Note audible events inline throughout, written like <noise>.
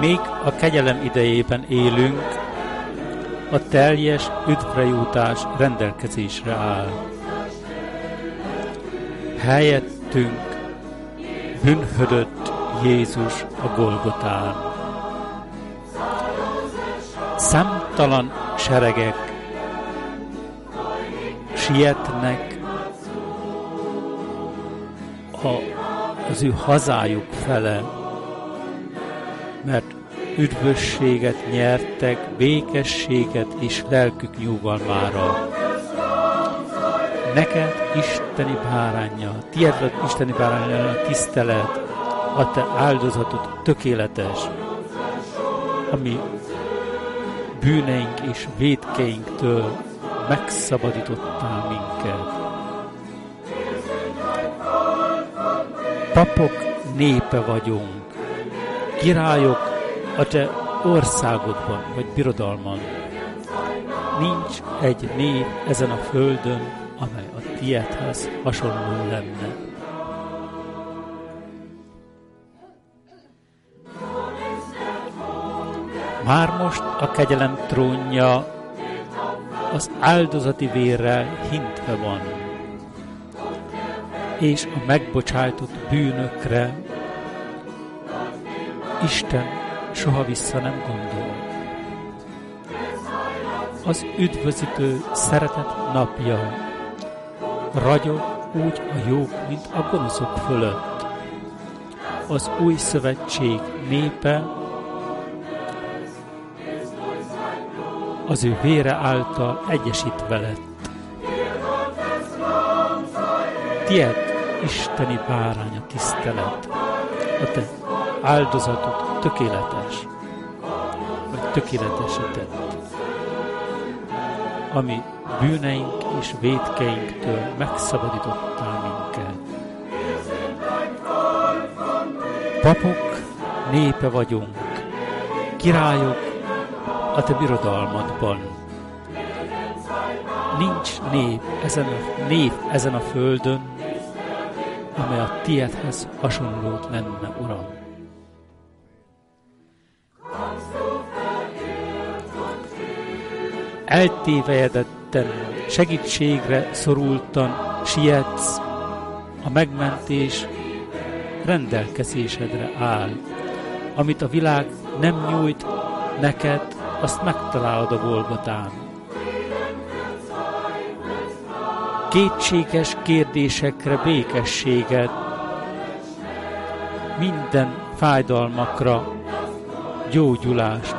még a kegyelem idejében élünk, a teljes üdvrejutás rendelkezésre áll. Helyettünk bűnhödött Jézus a Golgotán. Számtalan seregek sietnek a, az ő hazájuk fele, mert üdvösséget nyertek, békességet és lelkük nyugalmára. Neked Isteni bárányja, tiéd lett Isteni bárányja a tisztelet, a te áldozatod tökéletes, ami bűneink és védkeinktől megszabadítottál minket. Papok népe vagyunk, királyok a te országodban vagy birodalman. Nincs egy név ezen a földön, amely a tiédhez hasonló lenne. Már most a kegyelem trónja az áldozati vérrel hintve van, és a megbocsájtott bűnökre Isten soha vissza nem gondol. Az üdvözítő szeretet napja ragyog úgy a jók, mint a gonoszok fölött. Az új szövetség népe az ő vére által egyesítve lett. Tied, Isteni bárány a tisztelet, a te áldozatod tökéletes, vagy tökéletesített, ami bűneink és védkeinktől megszabadítottál minket. Papok, népe vagyunk, királyok a te birodalmadban. Nincs név ezen a, név ezen a földön, amely a tiédhez hasonlót lenne, Uram. Eltévejedetten, segítségre szorultan sietsz, a megmentés rendelkezésedre áll. Amit a világ nem nyújt neked, azt megtalálod a Golgotán. Kétséges kérdésekre békességed, minden fájdalmakra gyógyulást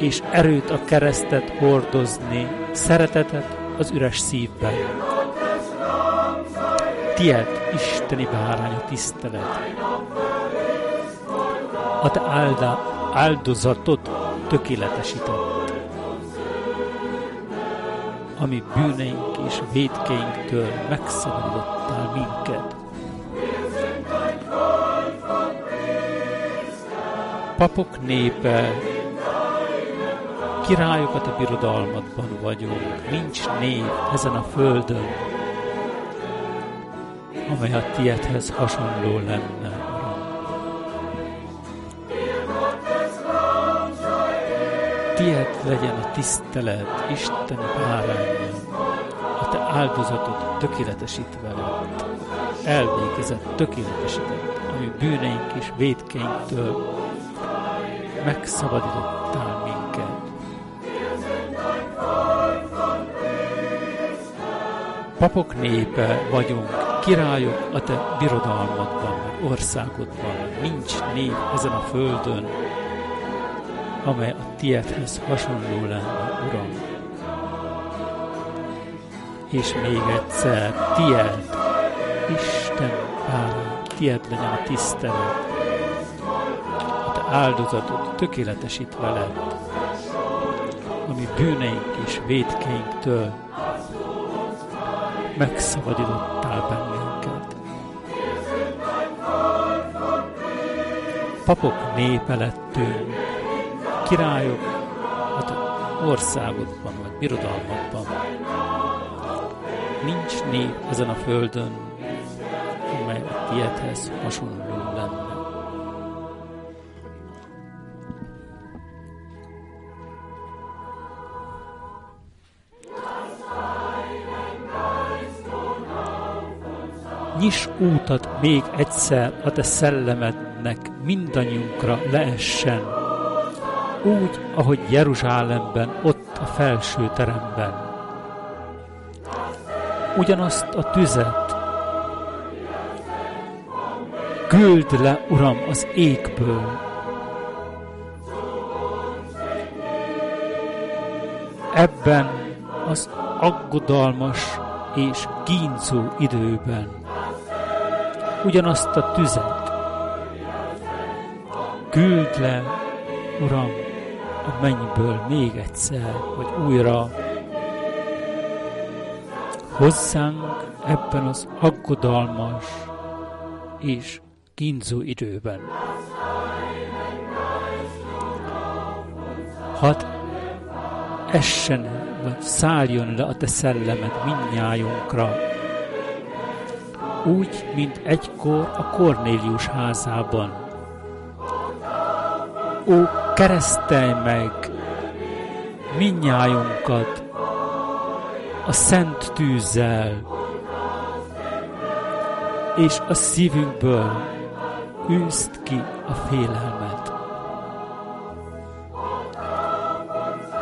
és erőt a keresztet hordozni, szeretetet az üres szívben. Tied, Isteni bárány a tisztelet. A te áldá, áldozatod tökéletesített, ami bűneink és védkeinktől megszabadítottál minket. Papok népe, királyokat a birodalmadban vagyunk, nincs név ezen a földön, amely a tiédhez hasonló lenne, Tied legyen a tisztelet, Isten bárányja, a te áldozatod tökéletesítve lett, elvégezett, tökéletesített, ami bűneink és védkeinktől megszabadítottál Papok népe vagyunk, királyok a te birodalmadban, országodban. Nincs név ezen a földön, amely a tiédhez hasonló lenne, Uram. És még egyszer, tiéd, Isten bárány, tiéd legyen a tisztelet. A te áldozatod tökéletesítve lett, ami bűneink és védkeinktől megszabadítottál bennünket. Papok népe lettünk, királyok a országodban vagy birodalmadban. Nincs név ezen a földön, amely a tiédhez hasonló kis útat még egyszer a te szellemednek mindannyiunkra leessen, úgy, ahogy Jeruzsálemben, ott a felső teremben. Ugyanazt a tüzet. Küld le, Uram, az égből, ebben az aggodalmas és kínzó időben ugyanazt a tüzet küld le, Uram, a mennyből még egyszer, vagy újra hozzánk ebben az aggodalmas és kínzó időben. Hadd essen, vagy szálljon le a te szellemed minnyájunkra, úgy, mint egykor a Kornélius házában. Ó, keresztelj meg minnyájunkat a szent tűzzel, és a szívünkből űzt ki a félelmet.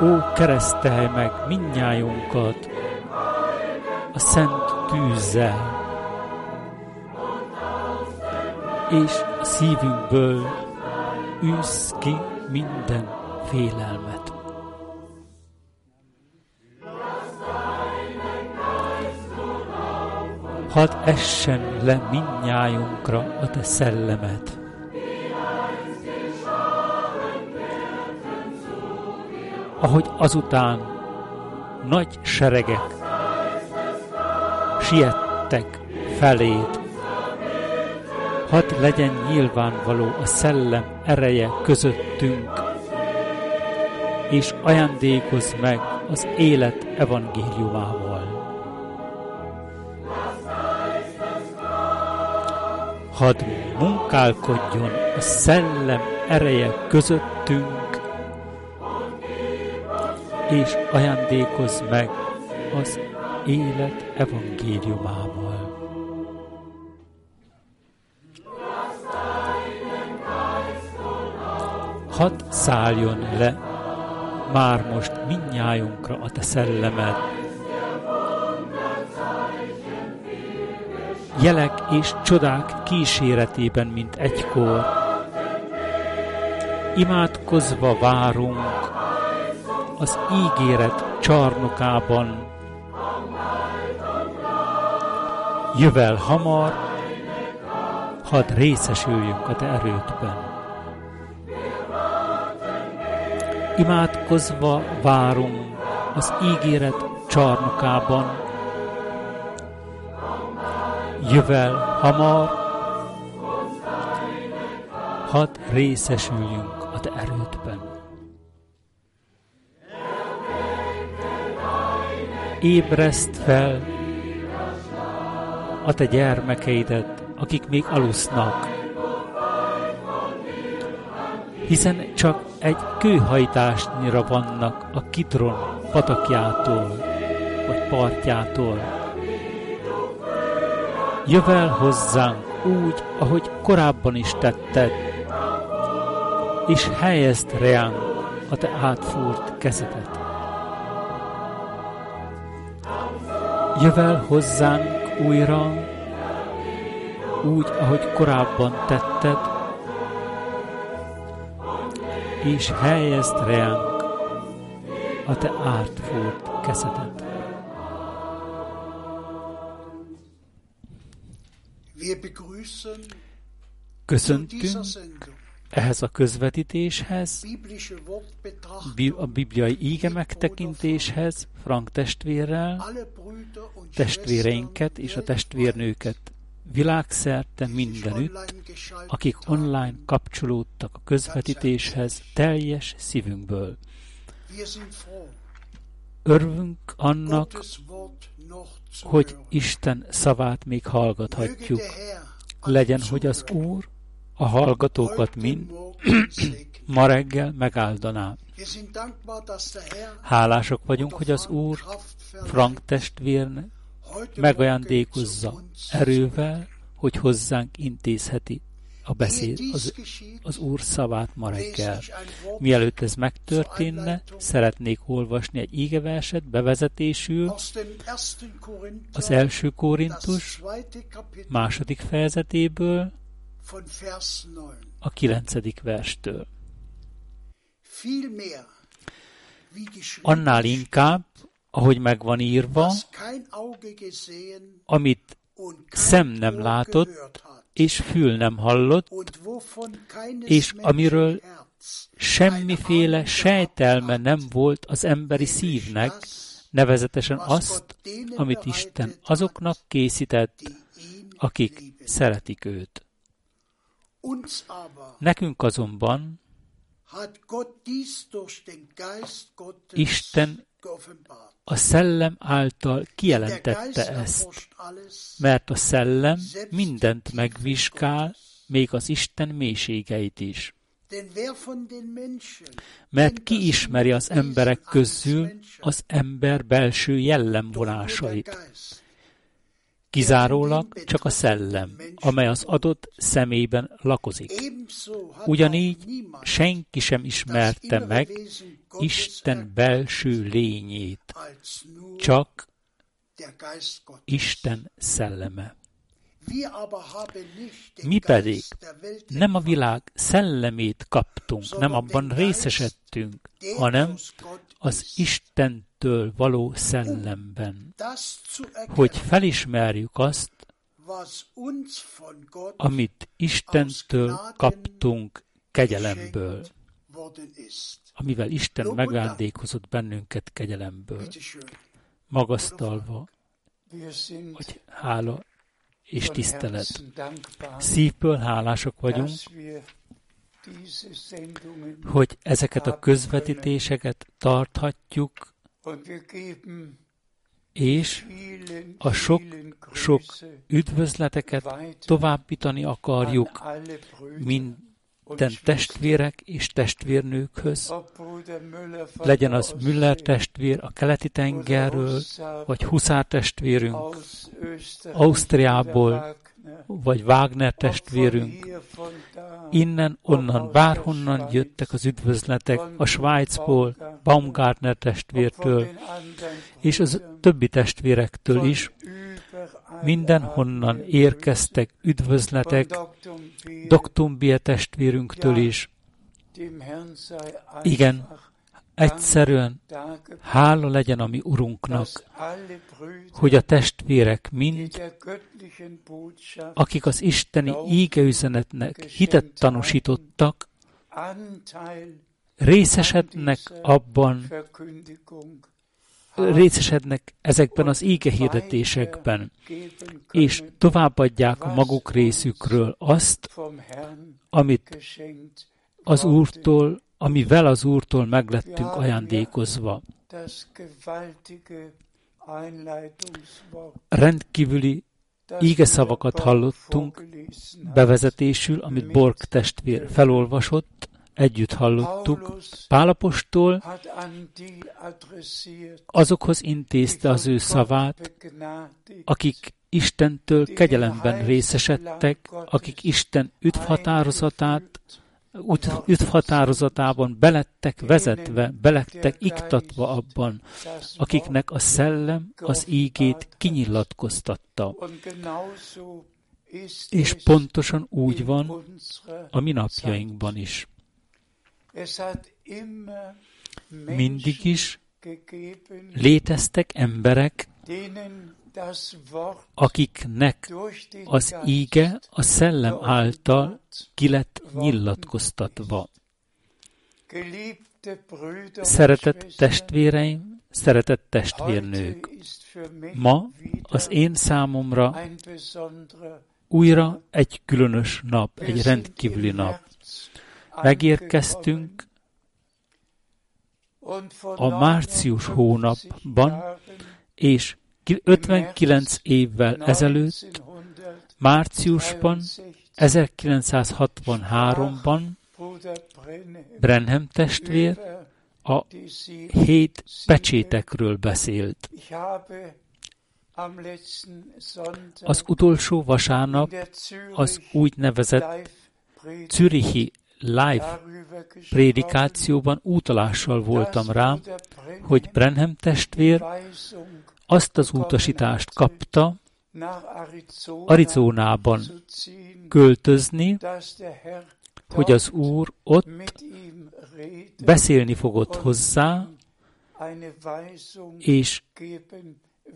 Ó, keresztelj meg minnyájunkat a szent tűzzel, és szívünkből űz ki minden félelmet. Hadd essen le minnyájunkra a te szellemet. Ahogy azután nagy seregek siettek feléd, hadd legyen nyilvánvaló a szellem ereje közöttünk, és ajándékozz meg az élet evangéliumával. Hadd munkálkodjon a szellem ereje közöttünk, és ajándékozz meg az élet evangéliumával. Hadd szálljon le már most minnyájunkra a te szellemed. Jelek és csodák kíséretében, mint egykor. Imádkozva várunk az ígéret csarnokában. Jövel hamar, hadd részesüljünk a te erődben. Imádkozva várunk az ígéret csarnokában. Jövel hamar, hadd részesüljünk a te erődben. Ébreszt fel a te gyermekeidet, akik még alusznak, hiszen egy kőhajtásnyira vannak a Kidron patakjától, vagy partjától. Jövel hozzánk úgy, ahogy korábban is tetted, és helyezd reánk a te átfúrt kezedet. Jövel hozzánk újra, úgy, ahogy korábban tetted, és helyezd reánk a te átfúrt keszedet. Köszöntünk ehhez a közvetítéshez, a bibliai íge megtekintéshez, Frank testvérrel, testvéreinket és a testvérnőket világszerte mindenütt, akik online kapcsolódtak a közvetítéshez teljes szívünkből. Örvünk annak, hogy Isten szavát még hallgathatjuk. Legyen, hogy az Úr a hallgatókat mind <clears throat> ma reggel megáldaná. Hálások vagyunk, hogy az Úr Frank testvérnek megajándékozza erővel, hogy hozzánk intézheti a beszéd, az, az Úr szavát ma reggel. Mielőtt ez megtörténne, szeretnék olvasni egy ígeverset bevezetésül az első Korintus második fejezetéből, a kilencedik verstől. Annál inkább, ahogy meg van írva, amit szem nem látott, és fül nem hallott, és amiről semmiféle sejtelme nem volt az emberi szívnek, nevezetesen azt, amit Isten azoknak készített, akik szeretik őt. Nekünk azonban Isten a szellem által kijelentette ezt, mert a szellem mindent megvizsgál, még az Isten mélységeit is. Mert ki ismeri az emberek közül az ember belső jellemvonásait? Kizárólag csak a szellem, amely az adott szemében lakozik. Ugyanígy senki sem ismerte meg Isten belső lényét, csak Isten szelleme. Mi pedig nem a világ szellemét kaptunk, nem abban részesedtünk, hanem az Istentől való szellemben, hogy felismerjük azt, amit Istentől kaptunk kegyelemből, amivel Isten megándékozott bennünket kegyelemből, magasztalva, hogy hála és tisztelet. Szívből hálások vagyunk, hogy ezeket a közvetítéseket tarthatjuk, és a sok-sok üdvözleteket továbbítani akarjuk mind minden testvérek és testvérnőkhöz, legyen az Müller testvér a keleti tengerről, vagy Huszár testvérünk Ausztriából, vagy Wagner testvérünk. Innen, onnan, bárhonnan jöttek az üdvözletek, a Svájcból, Baumgartner testvértől, és az többi testvérektől is, mindenhonnan érkeztek üdvözletek, Doktumbie testvérünktől is. Igen, egyszerűen hála legyen a mi Urunknak, hogy a testvérek mind, akik az isteni ígeüzenetnek hitet tanúsítottak, részesednek abban, részesednek ezekben az ége hirdetésekben, és továbbadják a maguk részükről azt, amit az Úrtól, amivel az Úrtól meglettünk ajándékozva. Rendkívüli íge szavakat hallottunk bevezetésül, amit Borg testvér felolvasott, együtt hallottuk, Pálapostól azokhoz intézte az ő szavát, akik Istentől kegyelemben részesedtek, akik Isten üdvhatározatát, üdvhatározatában belettek vezetve, belettek iktatva abban, akiknek a szellem az ígét kinyilatkoztatta. És pontosan úgy van a mi napjainkban is. Mindig is léteztek emberek, akiknek az íge a szellem által ki lett nyilatkoztatva. Szeretett testvéreim, szeretett testvérnők, ma az én számomra újra egy különös nap, egy rendkívüli nap. Megérkeztünk a március hónapban, és 59 évvel ezelőtt, márciusban, 1963-ban Brenhem testvér a hét pecsétekről beszélt. Az utolsó vasárnap az úgynevezett Zürichi live prédikációban útalással voltam rá, hogy Brenham testvér azt az utasítást kapta, Arizonában költözni, hogy az Úr ott beszélni fogott hozzá, és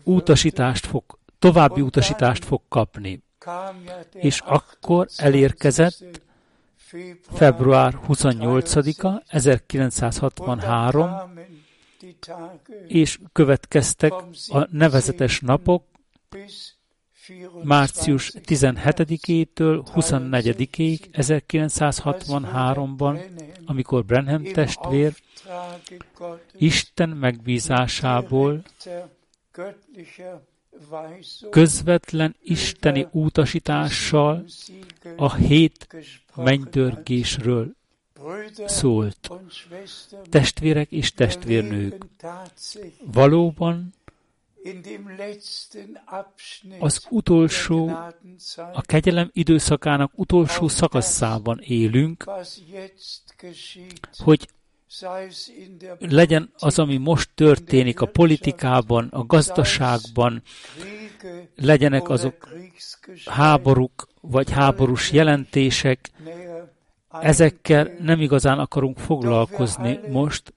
utasítást fog, további utasítást fog kapni. És akkor elérkezett február 28-a, 1963, és következtek a nevezetes napok március 17-től 24-ig 1963-ban, amikor Brenham testvér Isten megbízásából közvetlen isteni utasítással a hét mennydörgésről szólt. Testvérek és testvérnők, valóban az utolsó, a kegyelem időszakának utolsó szakaszában élünk, hogy legyen az, ami most történik a politikában, a gazdaságban, legyenek azok háborúk vagy háborús jelentések, ezekkel nem igazán akarunk foglalkozni most,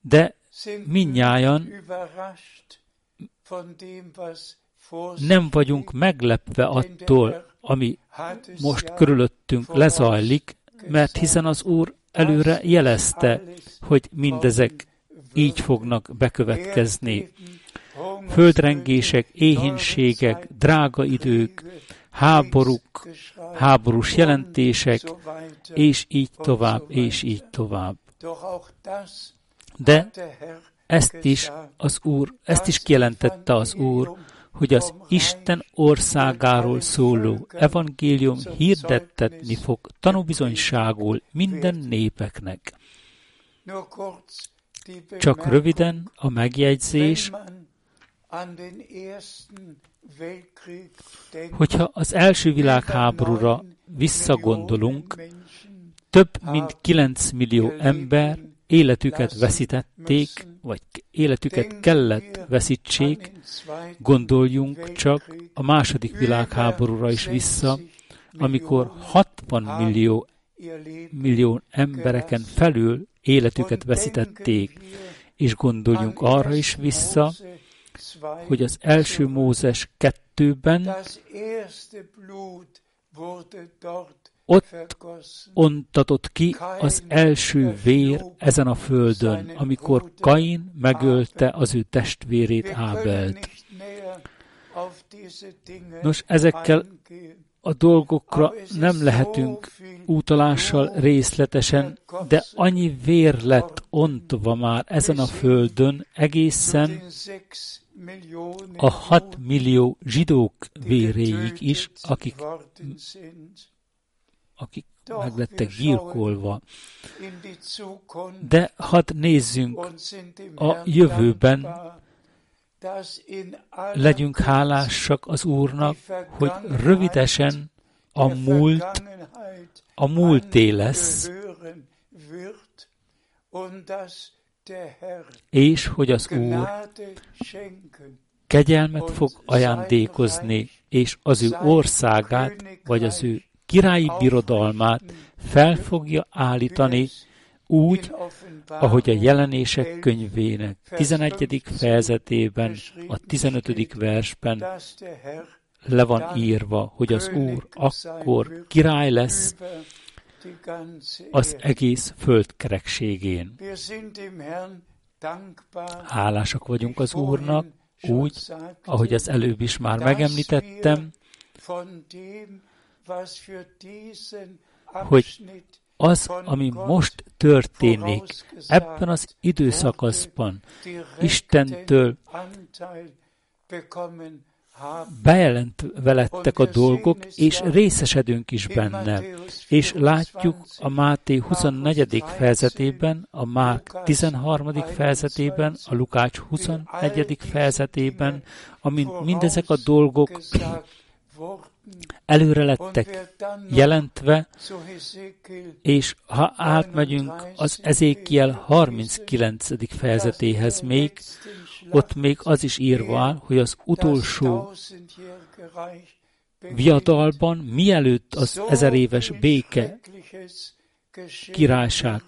de minnyáján nem vagyunk meglepve attól, ami most körülöttünk lezajlik, mert hiszen az Úr előre jelezte, hogy mindezek így fognak bekövetkezni. Földrengések, éhínségek, drága idők, háborúk, háborús jelentések, és így tovább, és így tovább. De ezt is az Úr, ezt is kijelentette az Úr, hogy az Isten országáról szóló evangélium hirdettetni fog tanúbizonyságul minden népeknek. Csak röviden a megjegyzés, hogyha az első világháborúra visszagondolunk, több mint 9 millió ember életüket veszítették, vagy életüket kellett veszítsék, gondoljunk csak a második világháborúra is vissza, amikor 60 millió, millió embereken felül életüket veszítették, és gondoljunk arra is vissza, hogy az első Mózes kettőben ott ontatott ki az első vér ezen a földön, amikor Kain megölte az ő testvérét Ábelt. Nos, ezekkel a dolgokra nem lehetünk útalással részletesen, de annyi vér lett ontva már ezen a földön egészen a 6 millió zsidók véréig is, akik akik meg lettek gyilkolva. De hadd nézzünk a jövőben, legyünk hálásak az Úrnak, hogy rövidesen a múlt a múlté lesz, és hogy az Úr kegyelmet fog ajándékozni, és az ő országát, vagy az ő királyi birodalmát fel fogja állítani úgy, ahogy a jelenések könyvének 11. fejezetében, a 15. versben le van írva, hogy az Úr akkor király lesz az egész föld kerekségén. Hálásak vagyunk az Úrnak, úgy, ahogy az előbb is már megemlítettem, hogy az, ami most történik ebben az időszakaszban, Istentől bejelentve lettek a dolgok, és részesedünk is benne. És látjuk a Máté 24. fejezetében, a Márk 13. fejezetében, a Lukács 21. fejezetében, amint mindezek a dolgok előre lettek jelentve, és ha átmegyünk az Ezékiel 39. fejezetéhez még, ott még az is írva áll, hogy az utolsó viadalban, mielőtt az ezer éves béke királyság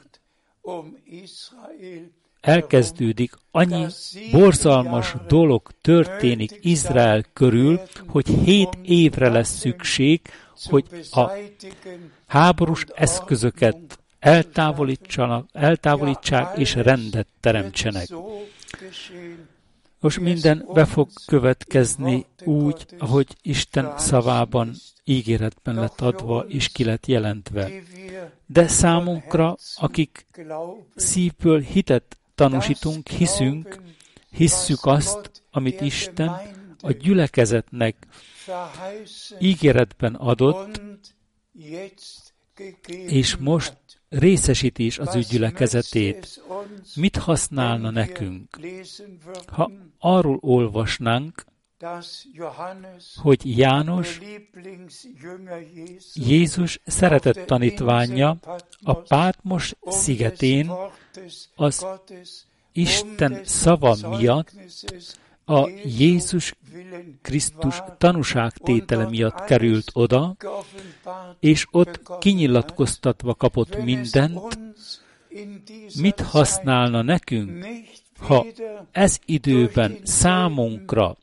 elkezdődik, annyi borzalmas dolog történik Izrael körül, hogy hét évre lesz szükség, hogy a háborús eszközöket eltávolítsanak, eltávolítsák és rendet teremtsenek. Most minden be fog következni úgy, ahogy Isten szavában, ígéretben lett adva és ki lett jelentve. De számunkra, akik szívből hitet tanúsítunk, hiszünk, hisszük azt, amit Isten a gyülekezetnek ígéretben adott, és most részesíti is az ő gyülekezetét. Mit használna nekünk, ha arról olvasnánk, hogy János, Jézus szeretett tanítványa a Pátmos szigetén az Isten szava miatt a Jézus Krisztus tanúságtétele miatt került oda, és ott kinyilatkoztatva kapott mindent, mit használna nekünk, ha ez időben számunkra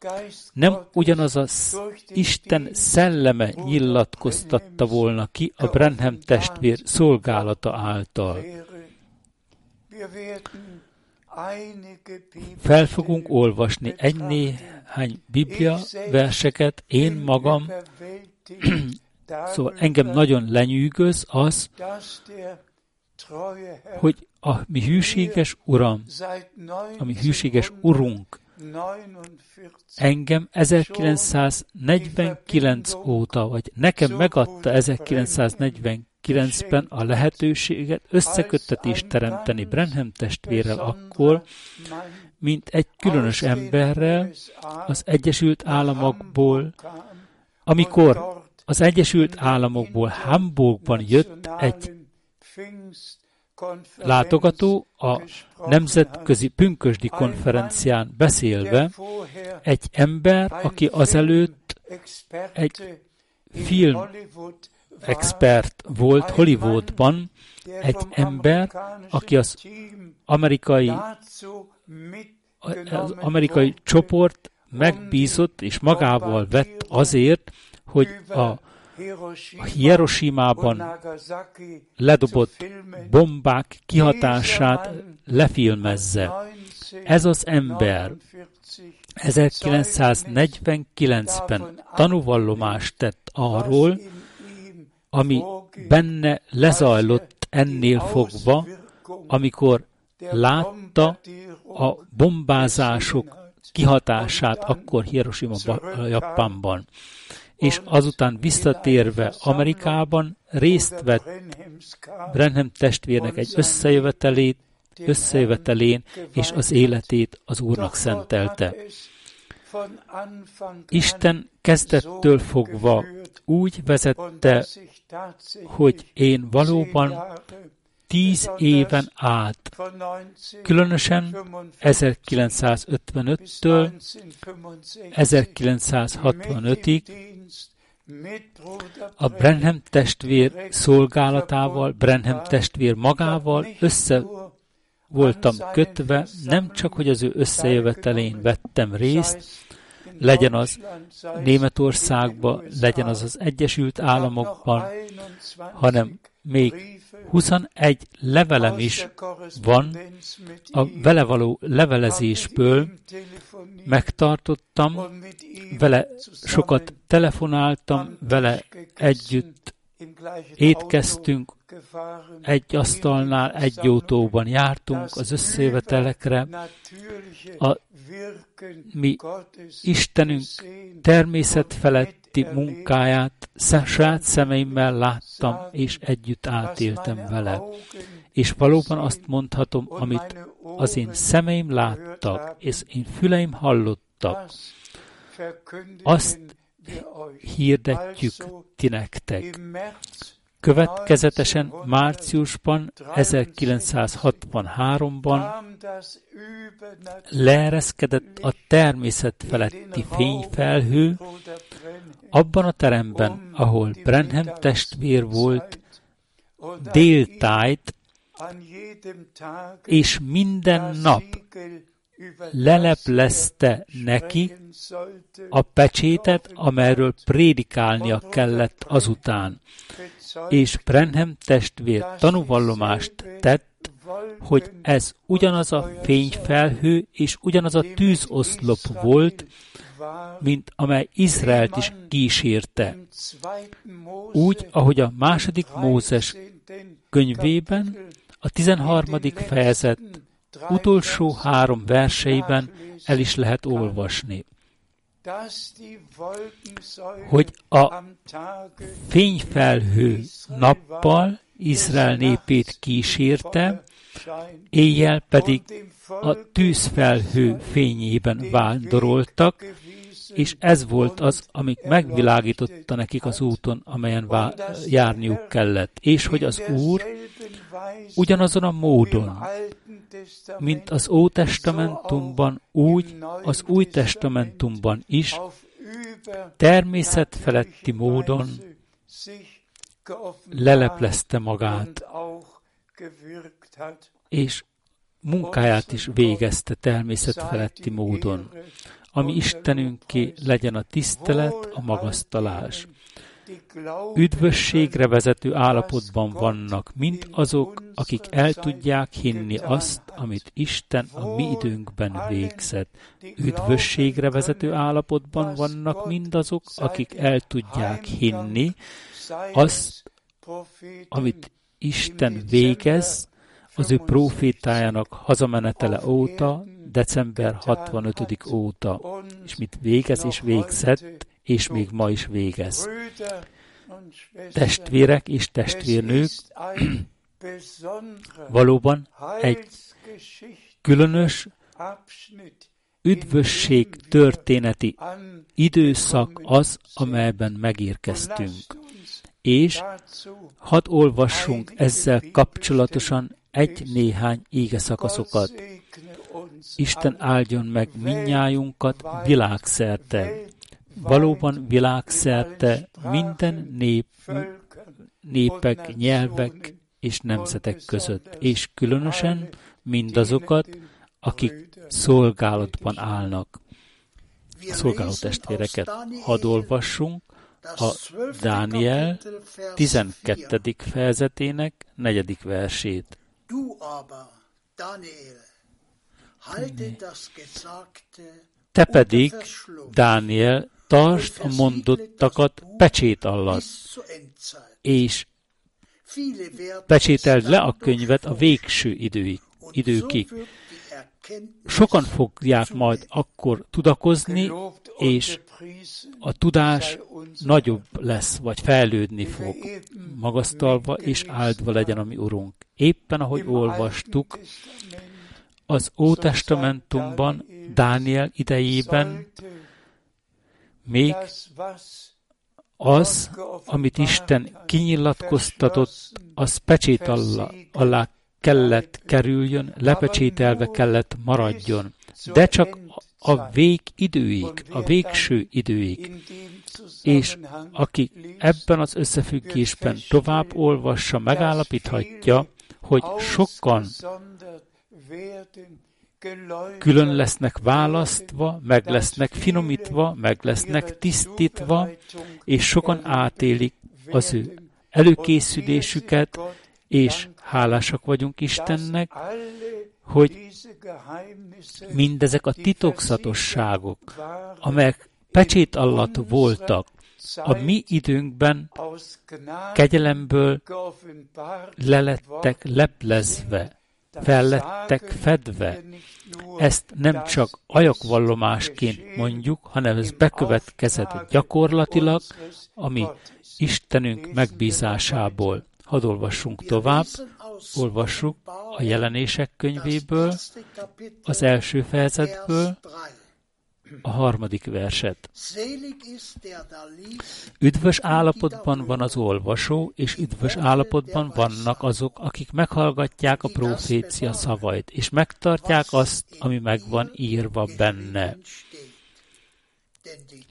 nem ugyanaz az Isten szelleme nyilatkoztatta volna ki a Brenhem testvér szolgálata által. Fel fogunk olvasni egy néhány Biblia verseket, én magam, <clears throat> szóval engem nagyon lenyűgöz az, hogy a mi hűséges Uram, a mi hűséges Urunk engem 1949 óta, vagy nekem megadta 1949-ben a lehetőséget összeköttetést teremteni Brenham testvérrel akkor, mint egy különös emberrel az Egyesült Államokból, amikor az Egyesült Államokból Hamburgban jött egy látogató a Nemzetközi Pünkösdi konferencián beszélve, egy ember, aki azelőtt egy film expert volt Hollywoodban, egy ember, aki az amerikai, az amerikai csoport megbízott és magával vett azért, hogy a a Hiroshima-ban ledobott bombák kihatását lefilmezze. Ez az ember 1949-ben tanúvallomást tett arról, ami benne lezajlott ennél fogva, amikor látta a bombázások kihatását akkor Hiroshima, Japánban és azután visszatérve Amerikában részt vett Brenham testvérnek egy összejövetelét, összejövetelén, és az életét az Úrnak szentelte. Isten kezdettől fogva úgy vezette, hogy én valóban tíz éven át, különösen 1955-től 1965-ig a Brenham testvér szolgálatával, Brenham testvér magával össze voltam kötve, nem csak, hogy az ő összejövetelén vettem részt, legyen az Németországban, legyen az az Egyesült Államokban, hanem még 21 levelem is van a vele való levelezésből, megtartottam, vele sokat telefonáltam, vele együtt étkeztünk, egy asztalnál, egy autóban jártunk az összejövetelekre. A mi Istenünk természet feletti munkáját saját szemeimmel láttam, és együtt átéltem vele. És valóban azt mondhatom, amit az én szemeim láttak, és én füleim hallottak, azt hirdetjük ti nektek. Következetesen márciusban 1963-ban leereszkedett a természet feletti fényfelhő abban a teremben, ahol Brenham testvér volt, déltájt, és minden nap leleplezte neki a pecsétet, amelyről prédikálnia kellett azután. És Brenham testvér tanúvallomást tett, hogy ez ugyanaz a fényfelhő és ugyanaz a tűzoszlop volt, mint amely Izraelt is kísérte. Úgy, ahogy a második Mózes könyvében, a 13. fejezet utolsó három verseiben el is lehet olvasni, hogy a fényfelhő nappal Izrael népét kísérte, éjjel pedig a tűzfelhő fényében vándoroltak, és ez volt az, amik megvilágította nekik az úton, amelyen járniuk kellett, és hogy az Úr ugyanazon a módon, mint az Ótestamentumban, úgy az Új Testamentumban is természet feletti módon leleplezte magát, és munkáját is végezte természet feletti módon. Ami Istenünké legyen a tisztelet, a magasztalás üdvösségre vezető állapotban vannak, mint azok, akik el tudják hinni azt, amit Isten a mi időnkben végzett. Üdvösségre vezető állapotban vannak mindazok, akik el tudják hinni azt, amit Isten végez az ő profétájának hazamenetele óta, december 65 óta, és mit végez és végzett, és még ma is végez. Testvérek és testvérnők, valóban egy különös üdvösség történeti időszak az, amelyben megérkeztünk. És hadd olvassunk ezzel kapcsolatosan egy-néhány ége szakaszokat. Isten áldjon meg minnyájunkat világszerte valóban világszerte minden nép, népek, nyelvek és nemzetek között, és különösen mindazokat, akik szolgálatban állnak. A szolgáló testvéreket hadd olvassunk a Dániel 12. fejezetének negyedik versét. Te pedig, Dániel, tartsd a mondottakat pecsét alatt, és pecsételd le a könyvet a végső időig, időkig. Sokan fogják majd akkor tudakozni, és a tudás nagyobb lesz, vagy fejlődni fog, magasztalva és áldva legyen a mi Urunk. Éppen ahogy olvastuk, az Ótestamentumban, Dániel idejében még az, amit Isten kinyilatkoztatott, az pecsét alá, alá kellett kerüljön, lepecsételve kellett maradjon. De csak a vég időig, a végső időig. És aki ebben az összefüggésben tovább olvassa, megállapíthatja, hogy sokan külön lesznek választva, meg lesznek finomítva, meg lesznek tisztítva, és sokan átélik az ő előkészülésüket, és hálásak vagyunk Istennek, hogy mindezek a titokzatosságok, amelyek pecsét alatt voltak, a mi időnkben kegyelemből lelettek leplezve, fellettek fedve. Ezt nem csak ajakvallomásként mondjuk, hanem ez bekövetkezett gyakorlatilag, ami Istenünk megbízásából. Hadd olvassunk tovább, olvassuk a jelenések könyvéből, az első fejezetből, a harmadik verset. Üdvös állapotban van az olvasó, és üdvös állapotban vannak azok, akik meghallgatják a profécia szavait, és megtartják azt, ami megvan írva benne.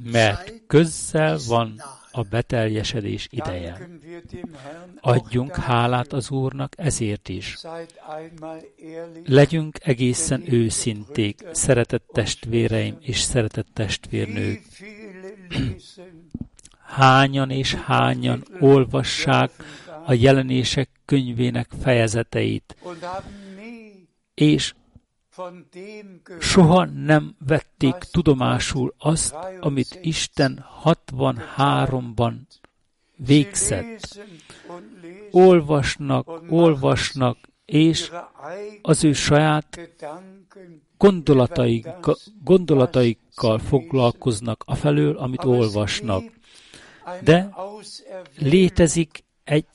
Mert közzel van a beteljesedés ideje. Adjunk hálát az Úrnak ezért is. Legyünk egészen őszinték, szeretett testvéreim és szeretett testvérnők. <clears throat> Hányan és hányan olvassák a jelenések könyvének fejezeteit, és soha nem vették tudomásul azt, amit Isten 63-ban végzett. Olvasnak, olvasnak, és az ő saját gondolataik, gondolataikkal foglalkoznak afelől, amit olvasnak. De létezik egy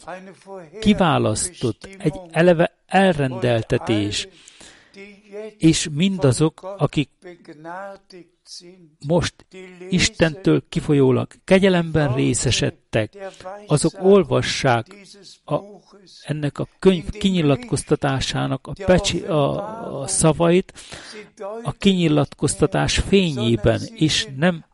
kiválasztott, egy eleve elrendeltetés, és mindazok, akik most Istentől kifolyólag kegyelemben részesedtek, azok olvassák a, ennek a könyv kinyilatkoztatásának a, pecsi, a, a szavait a kinyilatkoztatás fényében, és nem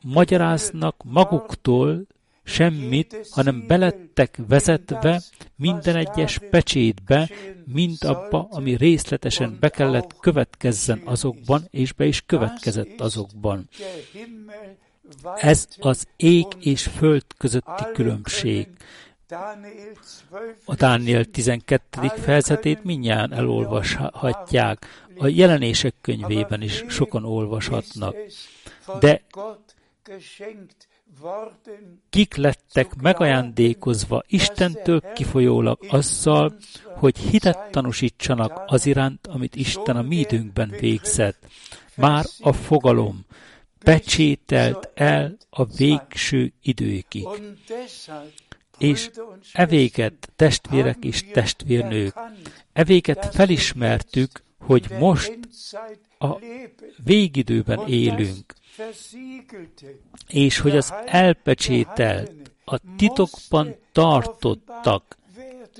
magyaráznak maguktól semmit, hanem belettek vezetve minden egyes pecsétbe, mint abba, ami részletesen be kellett következzen azokban, és be is következett azokban. Ez az ég és föld közötti különbség. A Dániel 12. fejezetét mindjárt elolvashatják, a jelenések könyvében is sokan olvashatnak. De kik lettek megajándékozva Istentől kifolyólag azzal, hogy hitet tanúsítsanak az iránt, amit Isten a mi időnkben végzett. Már a fogalom pecsételt el a végső időkig. És evéget, testvérek és testvérnők, evéget felismertük, hogy most a végidőben élünk, és hogy az elpecsételt, a titokban tartottak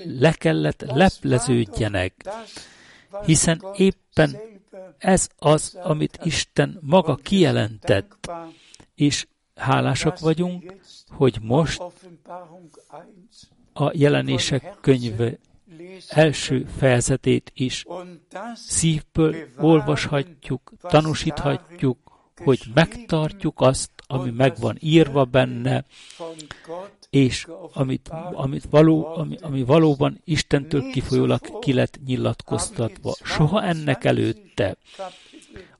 le kellett lepleződjenek, hiszen éppen ez az, amit Isten maga kijelentett, és hálásak vagyunk, hogy most a jelenések könyve első fejezetét is szívből olvashatjuk, tanúsíthatjuk, hogy megtartjuk azt, ami meg van írva benne, és amit, amit való, ami, ami valóban Istentől kifolyólag ki lett nyilatkoztatva. Soha ennek előtte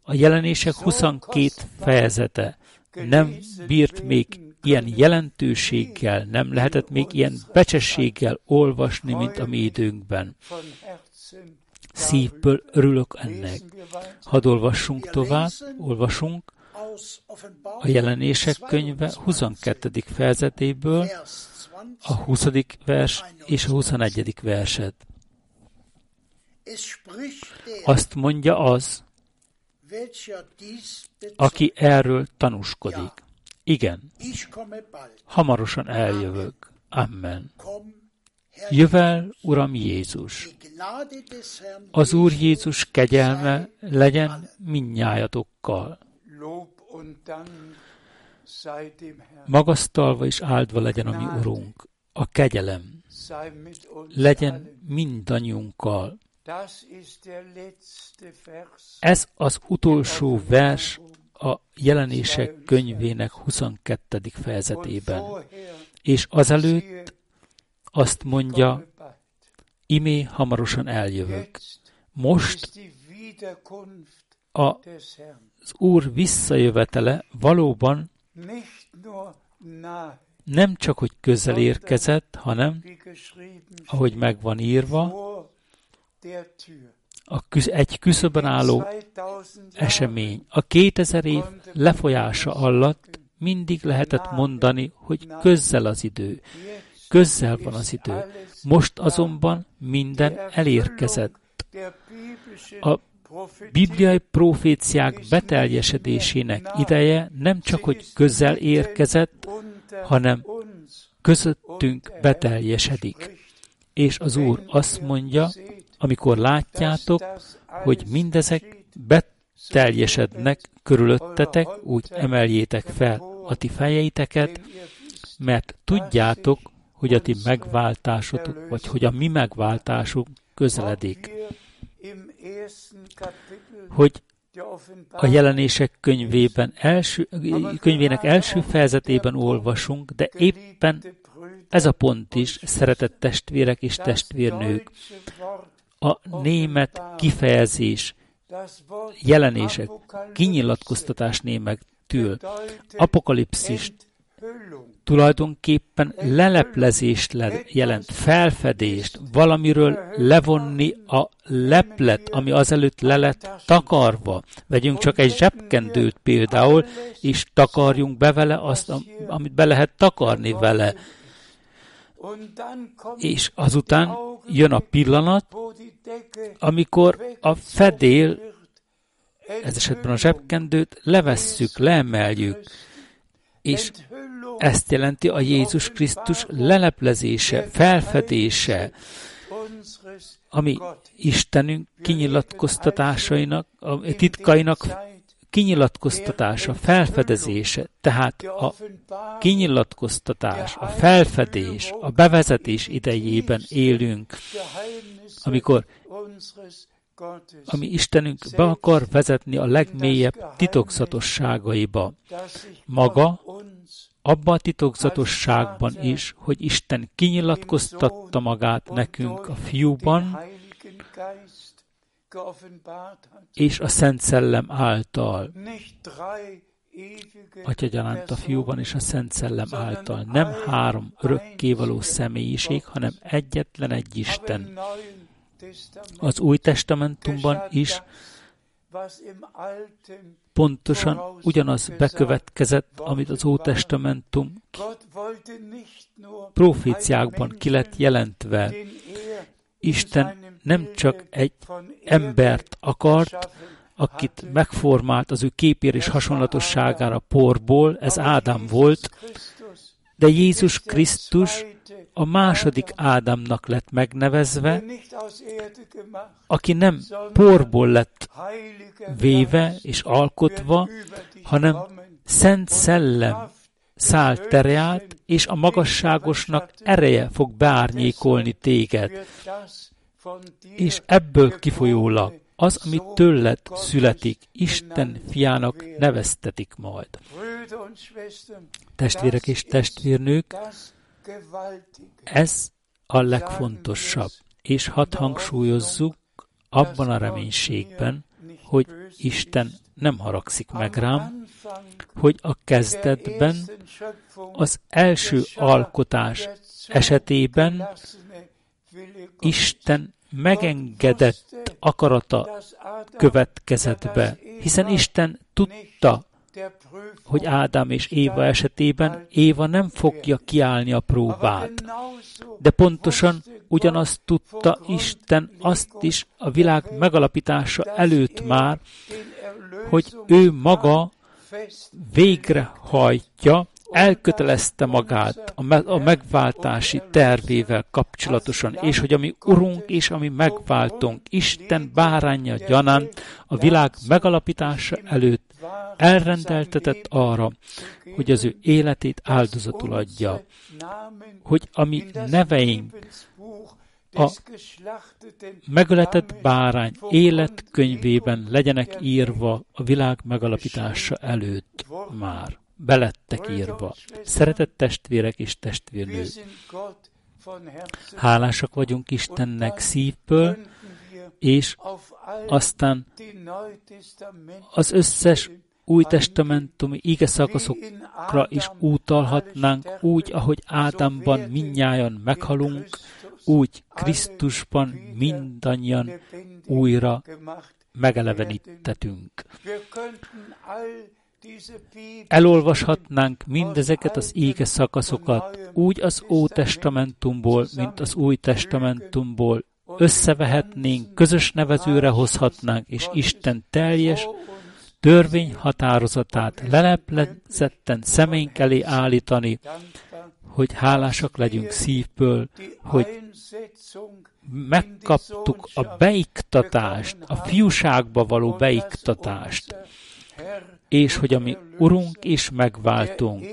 a jelenések 22 fejezete nem bírt még ilyen jelentőséggel, nem lehetett még ilyen becsességgel olvasni, mint a mi időnkben. Szívből örülök ennek. Hadd olvassunk tovább, olvasunk a jelenések könyve 22. fejezetéből a 20. vers és a 21. verset. Azt mondja az, aki erről tanúskodik. Igen, hamarosan eljövök. Amen. Jövel, Uram Jézus! Az Úr Jézus kegyelme legyen minnyájatokkal. Magasztalva és áldva legyen a mi Urunk, a kegyelem legyen mindannyiunkkal. Ez az utolsó vers a jelenések könyvének 22. fejezetében. És azelőtt azt mondja, imé hamarosan eljövök. Most az Úr visszajövetele valóban nem csak, hogy közel érkezett, hanem, ahogy meg van írva, a küsz, egy küszöbön álló esemény. A 2000 év lefolyása alatt mindig lehetett mondani, hogy közzel az idő. Közzel van az idő. Most azonban minden elérkezett. A bibliai proféciák beteljesedésének ideje nem csak, hogy közel érkezett, hanem közöttünk beteljesedik. És az Úr azt mondja, amikor látjátok, hogy mindezek beteljesednek körülöttetek, úgy emeljétek fel a ti fejeiteket, mert tudjátok, hogy a ti megváltásotok, vagy hogy a mi megváltásunk közeledik. Hogy a jelenések könyvében első, könyvének első fejezetében olvasunk, de éppen ez a pont is, szeretett testvérek és testvérnők, a német kifejezés, jelenések, kinyilatkoztatás németül, apokalipszist tulajdonképpen leleplezést jelent, felfedést, valamiről levonni a leplet, ami azelőtt le lett takarva. Vegyünk csak egy zsebkendőt például, és takarjunk be vele azt, amit be lehet takarni vele. És azután jön a pillanat, amikor a fedél, ez esetben a zsebkendőt, levesszük, leemeljük, és ezt jelenti a Jézus Krisztus leleplezése, felfedése, ami Istenünk kinyilatkoztatásainak, a titkainak kinyilatkoztatása, felfedezése, tehát a kinyilatkoztatás, a felfedés, a bevezetés idejében élünk, amikor ami Istenünk be akar vezetni a legmélyebb titokzatosságaiba. Maga abban a titokzatosságban is, hogy Isten kinyilatkoztatta magát nekünk a fiúban, és a Szent Szellem által. Atya gyanánt a fiúban és a Szent Szellem által. Nem három örökkévaló személyiség, hanem egyetlen egy Isten. Az Új Testamentumban is pontosan ugyanaz bekövetkezett, amit az Ótestamentum proféciákban ki lett jelentve. Isten nem csak egy embert akart, akit megformált az ő képér és hasonlatosságára porból, ez Ádám volt, de Jézus Krisztus a második Ádámnak lett megnevezve, aki nem porból lett véve és alkotva, hanem Szent Szellem szállt terját, és a magasságosnak ereje fog beárnyékolni téged. És ebből kifolyólag az, ami tőled születik, Isten fiának neveztetik majd. Testvérek és testvérnők, ez a legfontosabb, és hadd hangsúlyozzuk abban a reménységben, hogy Isten nem haragszik meg rám, hogy a kezdetben az első alkotás esetében Isten megengedett akarata következett be, hiszen Isten tudta, hogy Ádám és Éva esetében Éva nem fogja kiállni a próbát. De pontosan ugyanazt tudta Isten azt is a világ megalapítása előtt már, hogy ő maga végrehajtja elkötelezte magát a, me- a megváltási tervével kapcsolatosan, és hogy ami Urunk és ami megváltunk, Isten bárányja gyanán a világ megalapítása előtt elrendeltetett arra, hogy az ő életét áldozatul adja, hogy ami neveink a megöletett bárány életkönyvében legyenek írva a világ megalapítása előtt már belettek írva. Szeretett testvérek és testvérnők, hálásak vagyunk Istennek szívből, és aztán az összes új testamentumi ige szakaszokra is útalhatnánk úgy, ahogy Ádámban minnyáján meghalunk, úgy Krisztusban mindannyian újra megelevenítetünk. Elolvashatnánk mindezeket az ége szakaszokat úgy az Ótestamentumból, mint az Új Testamentumból, összevehetnénk, közös nevezőre hozhatnánk, és Isten teljes törvény határozatát leleplezetten szeménk elé állítani, hogy hálásak legyünk szívből, hogy megkaptuk a beiktatást, a fiúságba való beiktatást, és hogy a mi Urunk és megváltunk.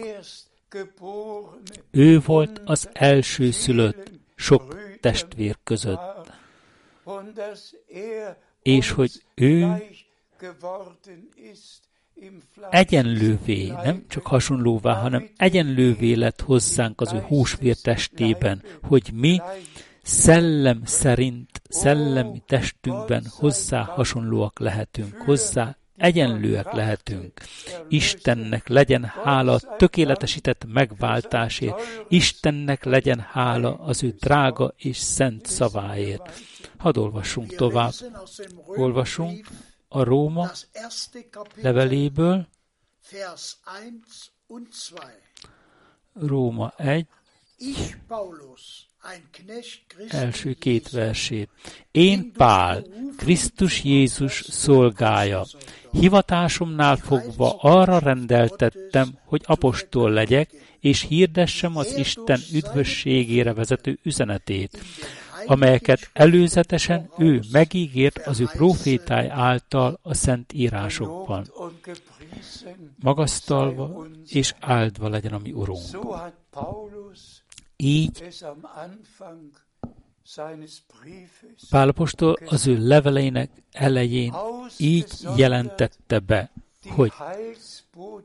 Ő volt az első szülött sok testvér között, és hogy ő egyenlővé, nem csak hasonlóvá, hanem egyenlővé lett hozzánk az ő húsvér testében, hogy mi szellem szerint, szellemi testünkben hozzá hasonlóak lehetünk, hozzá egyenlőek lehetünk. Istennek legyen hála tökéletesített megváltásért, Istennek legyen hála az ő drága és szent szaváért. Hadd olvassunk tovább. Olvasunk a Róma leveléből, Róma 1, első két versét. Én Pál, Krisztus Jézus szolgája. Hivatásomnál fogva arra rendeltettem, hogy apostol legyek, és hirdessem az Isten üdvösségére vezető üzenetét, amelyeket előzetesen ő megígért az ő profétáj által a szent írásokban. Magasztalva és áldva legyen a mi Urunk. Így Pálapostól az ő leveleinek elején így jelentette be, hogy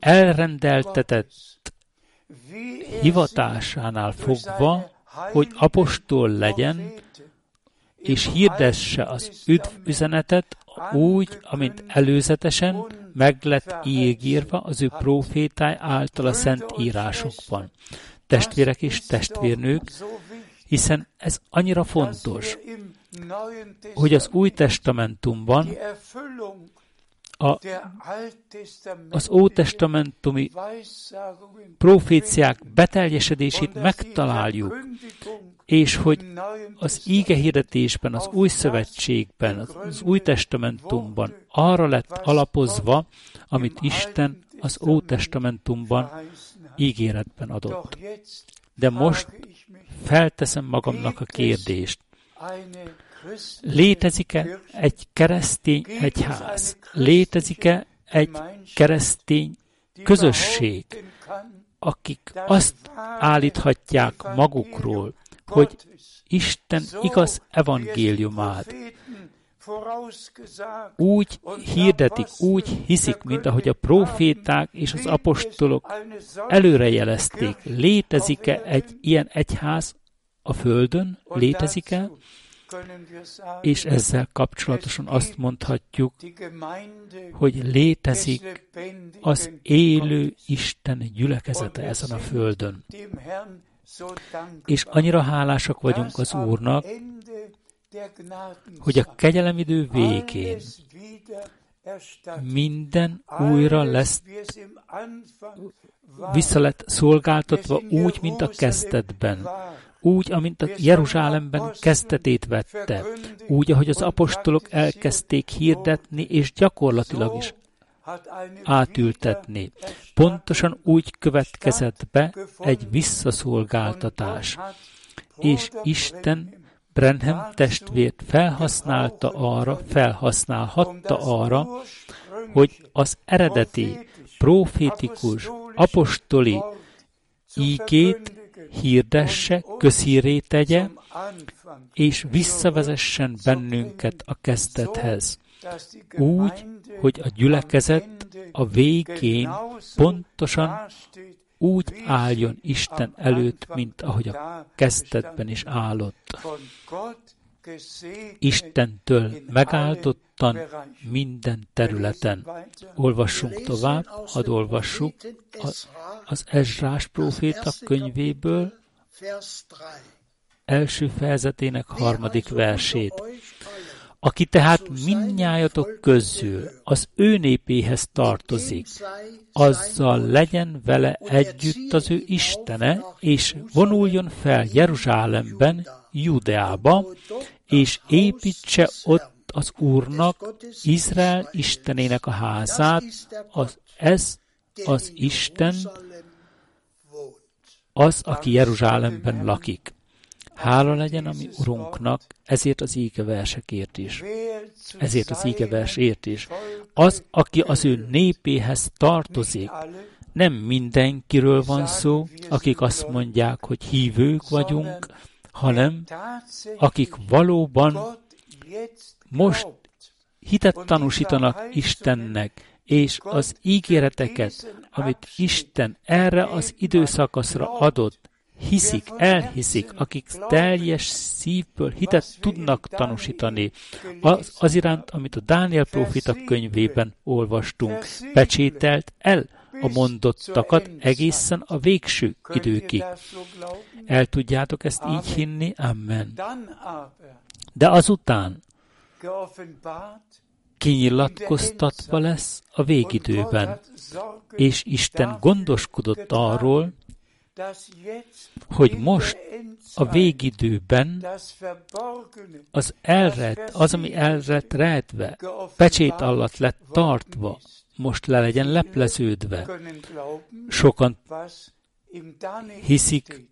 elrendeltetett hivatásánál fogva, hogy apostol legyen, és hirdesse az üdvüzenetet úgy, amint előzetesen meg lett ígírva az ő profétáj által a szent írásokban. Testvérek és testvérnők, hiszen ez annyira fontos, hogy az Új Testamentumban a, az Ótestamentumi proféciák beteljesedését megtaláljuk, és hogy az íge hirdetésben, az új szövetségben, az új testamentumban arra lett alapozva, amit Isten az Ótestamentumban ígéretben adott. De most felteszem magamnak a kérdést. Létezik-e egy keresztény egyház? Létezik-e egy keresztény közösség, akik azt állíthatják magukról, hogy Isten igaz evangéliumát úgy hirdetik, úgy hiszik, mint ahogy a proféták és az apostolok előrejelezték. Létezik-e egy ilyen egyház a Földön? Létezik-e? És ezzel kapcsolatosan azt mondhatjuk, hogy létezik az élő Isten gyülekezete ezen a Földön. És annyira hálásak vagyunk az Úrnak, hogy a kegyelemidő végén minden újra lesz vissza lett szolgáltatva úgy, mint a kezdetben, úgy, amint a Jeruzsálemben kezdetét vette, úgy, ahogy az apostolok elkezdték hirdetni, és gyakorlatilag is átültetni. Pontosan úgy következett be egy visszaszolgáltatás. És Isten Brenham testvért felhasználta arra, felhasználhatta arra, hogy az eredeti, profétikus, apostoli ígét hirdesse, közhíré tegye, és visszavezessen bennünket a kezdethez. Úgy, hogy a gyülekezet a végén pontosan úgy álljon Isten előtt, mint ahogy a kezdetben is állott. Istentől megáldottan minden területen. Olvassunk tovább, hadd olvassuk az Ezrás próféta könyvéből, első fejezetének harmadik versét. Aki tehát minnyájatok közül az ő népéhez tartozik, azzal legyen vele együtt az ő Istene, és vonuljon fel Jeruzsálemben, Judeába, és építse ott az Úrnak, Izrael Istenének a házát, az, ez az Isten, az, aki Jeruzsálemben lakik. Hála legyen a mi Urunknak, ezért az versekért is. Ezért az versért is. Az, aki az ő népéhez tartozik, nem mindenkiről van szó, akik azt mondják, hogy hívők vagyunk, hanem akik valóban most hitet tanúsítanak Istennek, és az ígéreteket, amit Isten erre az időszakaszra adott, hiszik, elhiszik, akik teljes szívből hitet tudnak tanúsítani az, az iránt, amit a Dániel profita könyvében olvastunk, pecsételt el a mondottakat egészen a végső időkig. El tudjátok ezt így hinni? Amen. De azután kinyilatkoztatva lesz a végidőben, és Isten gondoskodott arról, hogy most a végidőben az elret, az, ami elret rejtve, pecsét alatt lett tartva, most le legyen lepleződve. Sokan hiszik,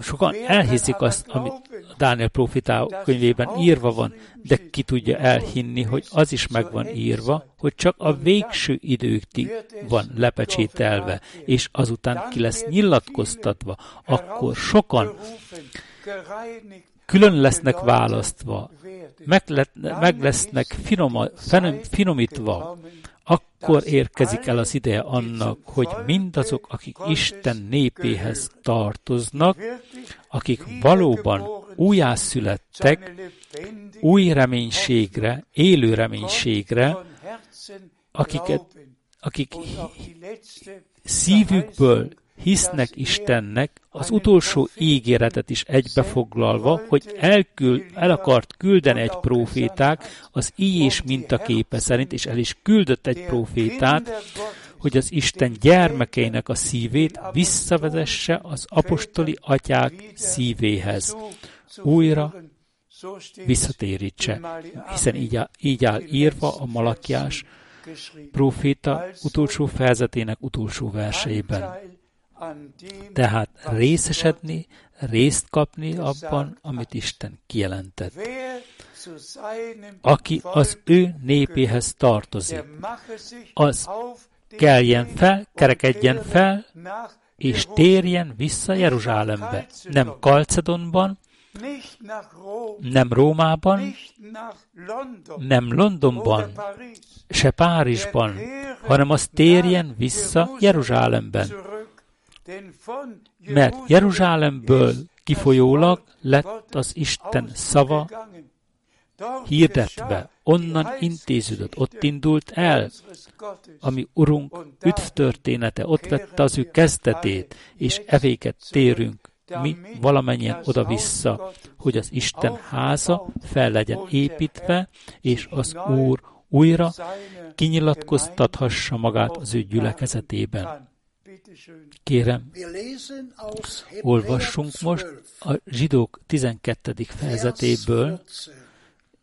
sokan elhiszik azt, amit Dániel profitá könyvében írva van, de ki tudja elhinni, hogy az is meg van írva, hogy csak a végső időkig van lepecsételve, és azután ki lesz nyilatkoztatva, akkor sokan külön lesznek választva, meg, le, meg lesznek finoma, finomítva, akkor érkezik el az ideje annak, hogy mindazok, akik Isten népéhez tartoznak, akik valóban újjászülettek, új reménységre, élő reménységre, akiket, akik szívükből hisznek Istennek, az utolsó ígéretet is egybefoglalva, hogy elkül, el akart küldeni egy proféták az így és mintaképe szerint, és el is küldött egy profétát, hogy az Isten gyermekeinek a szívét visszavezesse az apostoli atyák szívéhez. Újra visszatérítse, hiszen így áll, így áll írva a Malakiás proféta utolsó fejezetének utolsó verseiben. Tehát részesedni, részt kapni abban, amit Isten kijelentett. Aki az ő népéhez tartozik, az keljen fel, kerekedjen fel, és térjen vissza Jeruzsálembe. Nem Kalcedonban, nem Rómában, nem Londonban, se Párizsban, hanem az térjen vissza Jeruzsálemben mert Jeruzsálemből kifolyólag lett az Isten szava hirdetve, onnan intéződött, ott indult el, ami Urunk üdvtörténete, ott vette az ő kezdetét, és evéket térünk mi valamennyien oda-vissza, hogy az Isten háza fel legyen építve, és az Úr újra kinyilatkoztathassa magát az ő gyülekezetében. Kérem, olvassunk most a zsidók 12. fejezetéből,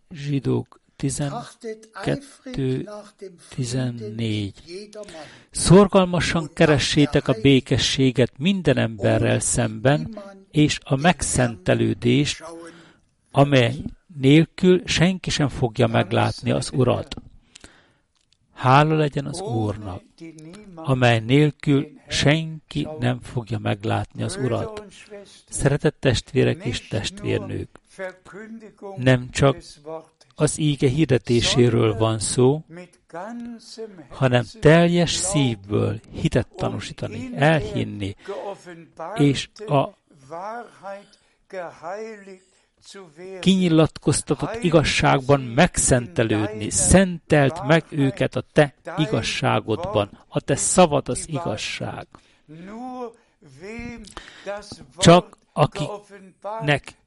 zsidók 12, 14. Szorgalmasan keressétek a békességet minden emberrel szemben, és a megszentelődést, amely nélkül senki sem fogja meglátni az Urat. Hála legyen az Úrnak, amely nélkül senki nem fogja meglátni az Urat. Szeretett testvérek és testvérnők, nem csak az íge hirdetéséről van szó, hanem teljes szívből hitet tanúsítani, elhinni, és a kinyilatkoztatott igazságban megszentelődni, szentelt meg őket a te igazságodban, a te szavad az igazság. Csak akiknek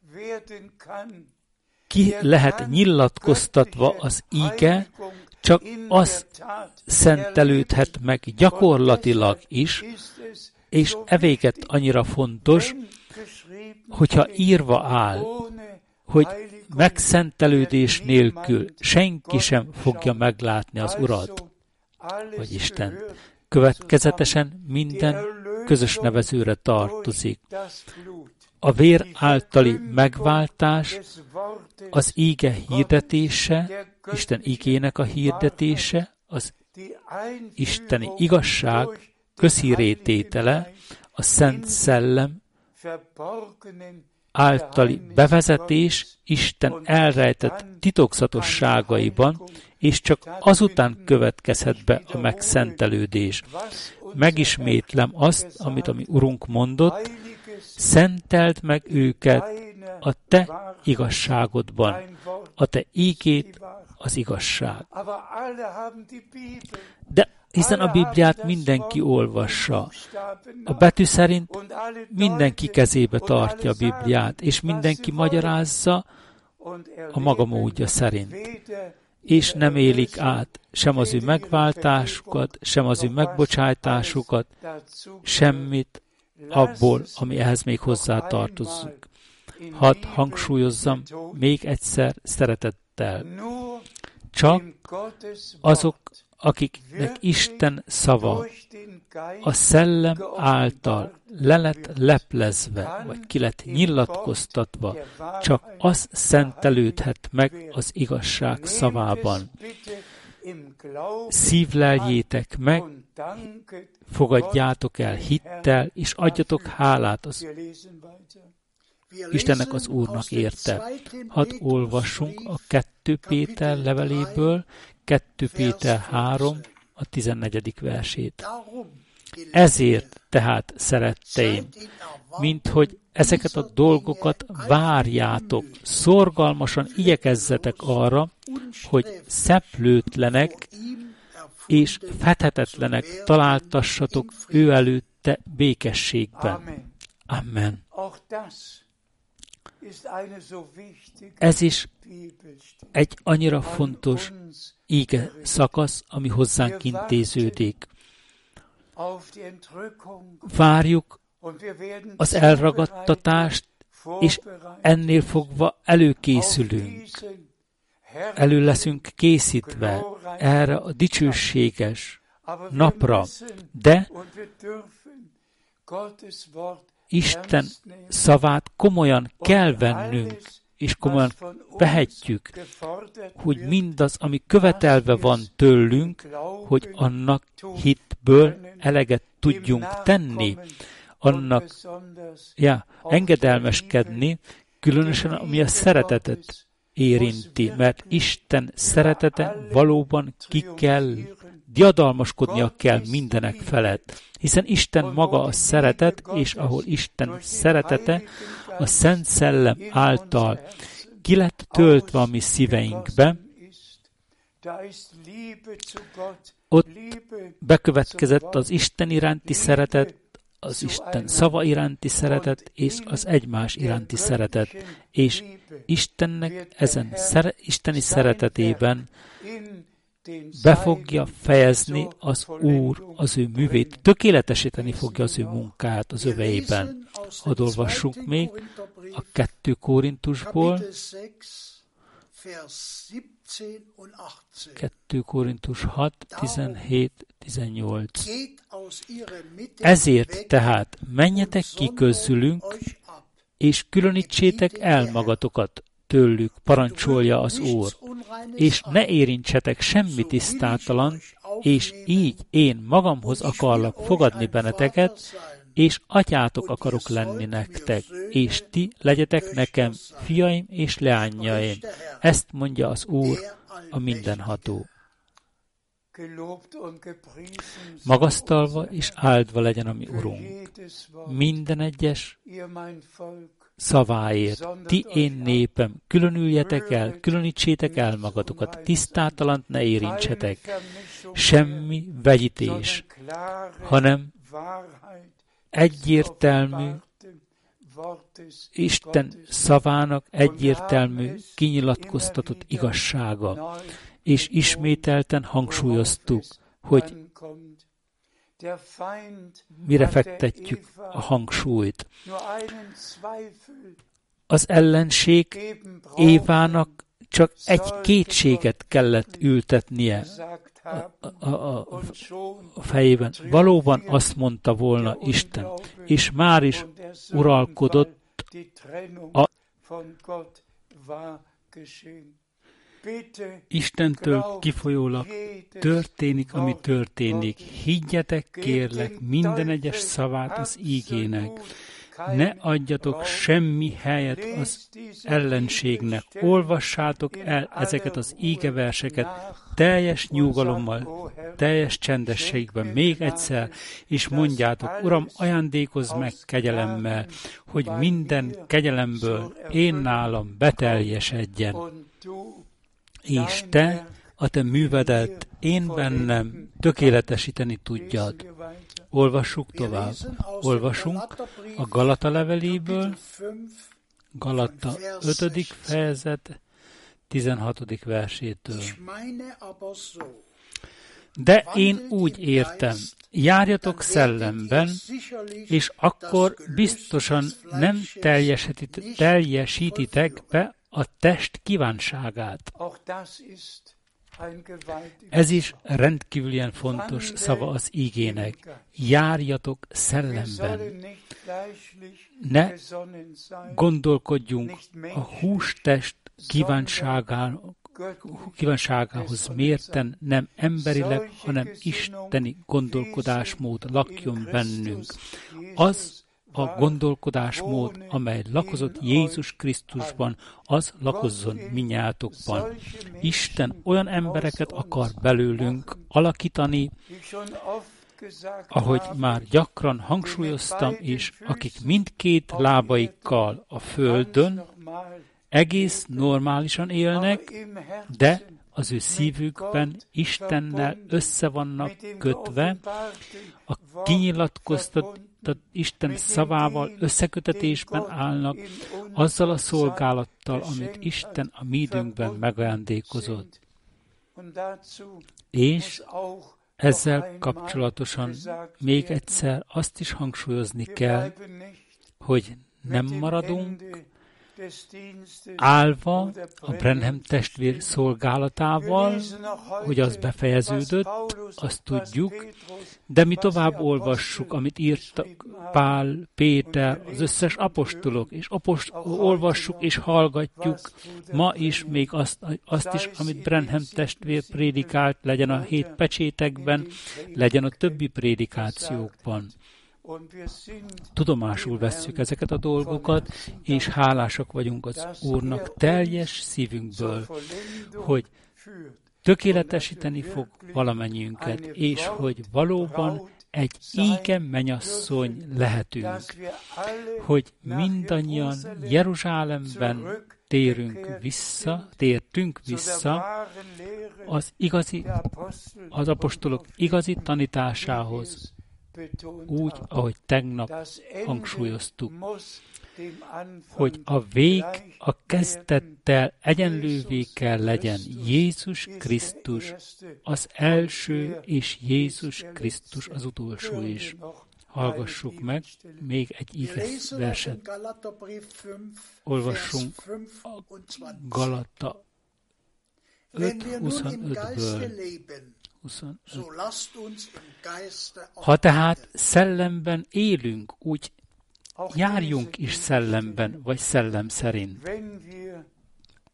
ki lehet nyilatkoztatva az ige, csak az szentelődhet meg gyakorlatilag is, és evéget annyira fontos, hogyha írva áll, hogy megszentelődés nélkül senki sem fogja meglátni az Urat, vagy Isten. Következetesen minden közös nevezőre tartozik. A vér általi megváltás, az íge hirdetése, Isten igének a hirdetése, az isteni igazság közhírététele, a Szent Szellem általi bevezetés Isten elrejtett titokzatosságaiban, és csak azután következhet be a megszentelődés. Megismétlem azt, amit a mi Urunk mondott, szenteld meg őket a te igazságodban, a te ígét az igazság. De hiszen a Bibliát mindenki olvassa. A betű szerint mindenki kezébe tartja a Bibliát, és mindenki magyarázza a maga módja szerint. És nem élik át sem az ő megváltásukat, sem az ő megbocsátásukat, semmit abból, ami ehhez még hozzá tartozik. Hadd hangsúlyozzam még egyszer szeretettel. Csak azok akiknek Isten szava a szellem által le lett leplezve, vagy ki lett nyilatkoztatva, csak az szentelődhet meg az igazság szavában. Szívleljétek meg, fogadjátok el hittel, és adjatok hálát az Istennek az Úrnak érte. Hadd olvassunk a 2 Péter leveléből, 2 Péter 3, a 14. versét. Ezért tehát szeretteim, mint hogy ezeket a dolgokat várjátok, szorgalmasan igyekezzetek arra, hogy szeplőtlenek és fethetetlenek találtassatok ő előtte békességben. Amen. Ez is egy annyira fontos íge szakasz, ami hozzánk intéződik. Várjuk az elragadtatást, és ennél fogva előkészülünk. Elő leszünk készítve erre a dicsőséges napra, de Isten szavát komolyan kell vennünk, és komolyan vehetjük, hogy mindaz, ami követelve van tőlünk, hogy annak hitből eleget tudjunk tenni, annak ja, engedelmeskedni, különösen ami a szeretetet érinti, mert Isten szeretete valóban ki kell, diadalmaskodnia kell mindenek felett, hiszen Isten maga a szeretet, és ahol Isten szeretete, a Szent Szellem által ki lett töltve a mi szíveinkbe, ott bekövetkezett az Isten iránti szeretet, az Isten szava iránti szeretet és az egymás iránti szeretet, és Istennek ezen szere, isteni szeretetében be fogja fejezni az Úr az ő művét, tökéletesíteni fogja az ő munkát az öveiben. Hadd olvassuk még a 2 Korintusból, 2 Korintus 6, 17, 18. Ezért tehát menjetek ki közülünk, és különítsétek el magatokat tőlük, parancsolja az Úr, és ne érintsetek semmi tisztátalan, és így én magamhoz akarlak fogadni benneteket, és atyátok akarok lenni nektek, és ti legyetek nekem fiaim és leányjaim. Ezt mondja az Úr, a mindenható. Magasztalva és áldva legyen a mi Urunk. Minden egyes szaváért. Ti én népem, különüljetek el, különítsétek el magatokat, tisztátalant ne érintsetek. Semmi vegyítés, hanem egyértelmű, Isten szavának egyértelmű, kinyilatkoztatott igazsága, és ismételten hangsúlyoztuk, hogy mire fektetjük a hangsúlyt. Az ellenség Évának csak egy kétséget kellett ültetnie a, a, a fejében. Valóban azt mondta volna Isten, és már is uralkodott a Istentől kifolyólag történik, ami történik. Higgyetek, kérlek, minden egyes szavát az ígének. Ne adjatok semmi helyet az ellenségnek. Olvassátok el ezeket az ígeverseket teljes nyugalommal, teljes csendességben még egyszer, és mondjátok, Uram, ajándékozz meg kegyelemmel, hogy minden kegyelemből én nálam beteljesedjen. És te a te művedet én bennem tökéletesíteni tudjad. Olvassuk tovább. Olvasunk a Galata leveléből, Galata 5. fejezet 16. versétől. De én úgy értem, járjatok szellemben, és akkor biztosan nem teljesítitek be a test kívánságát. Ez is rendkívülien fontos szava az ígének. Járjatok szellemben. Ne gondolkodjunk a hústest kívánságához mérten nem emberileg, hanem isteni gondolkodásmód lakjon bennünk. Az a gondolkodásmód, amely lakozott Jézus Krisztusban, az lakozzon minnyátokban. Isten olyan embereket akar belőlünk alakítani, ahogy már gyakran hangsúlyoztam is, akik mindkét lábaikkal a földön egész normálisan élnek, de az ő szívükben Istennel össze vannak kötve, a kinyilatkoztat Isten szavával összekötetésben állnak, azzal a szolgálattal, amit Isten a mi időnkben megajándékozott. És ezzel kapcsolatosan még egyszer azt is hangsúlyozni kell, hogy nem maradunk állva a Brenham testvér szolgálatával, hogy az befejeződött, azt tudjuk, de mi tovább olvassuk, amit írtak Pál, Péter, az összes apostolok, és apost- olvassuk és hallgatjuk ma is még azt, azt is, amit Brenham testvér prédikált, legyen a hét pecsétekben, legyen a többi prédikációkban. Tudomásul vesszük ezeket a dolgokat, és hálásak vagyunk az Úrnak teljes szívünkből, hogy tökéletesíteni fog valamennyiünket, és hogy valóban egy égen menyasszony lehetünk, hogy mindannyian Jeruzsálemben térünk vissza, tértünk vissza az igazi, az apostolok igazi tanításához, úgy, ahogy tegnap hangsúlyoztuk, hogy a vég a kezdettel egyenlővé kell legyen Jézus Krisztus az első, és Jézus Krisztus az utolsó is. Hallgassuk meg még egy íges verset. Olvassunk a Galata 5.25-ből. 25. Ha tehát szellemben élünk, úgy járjunk is szellemben, vagy szellem szerint.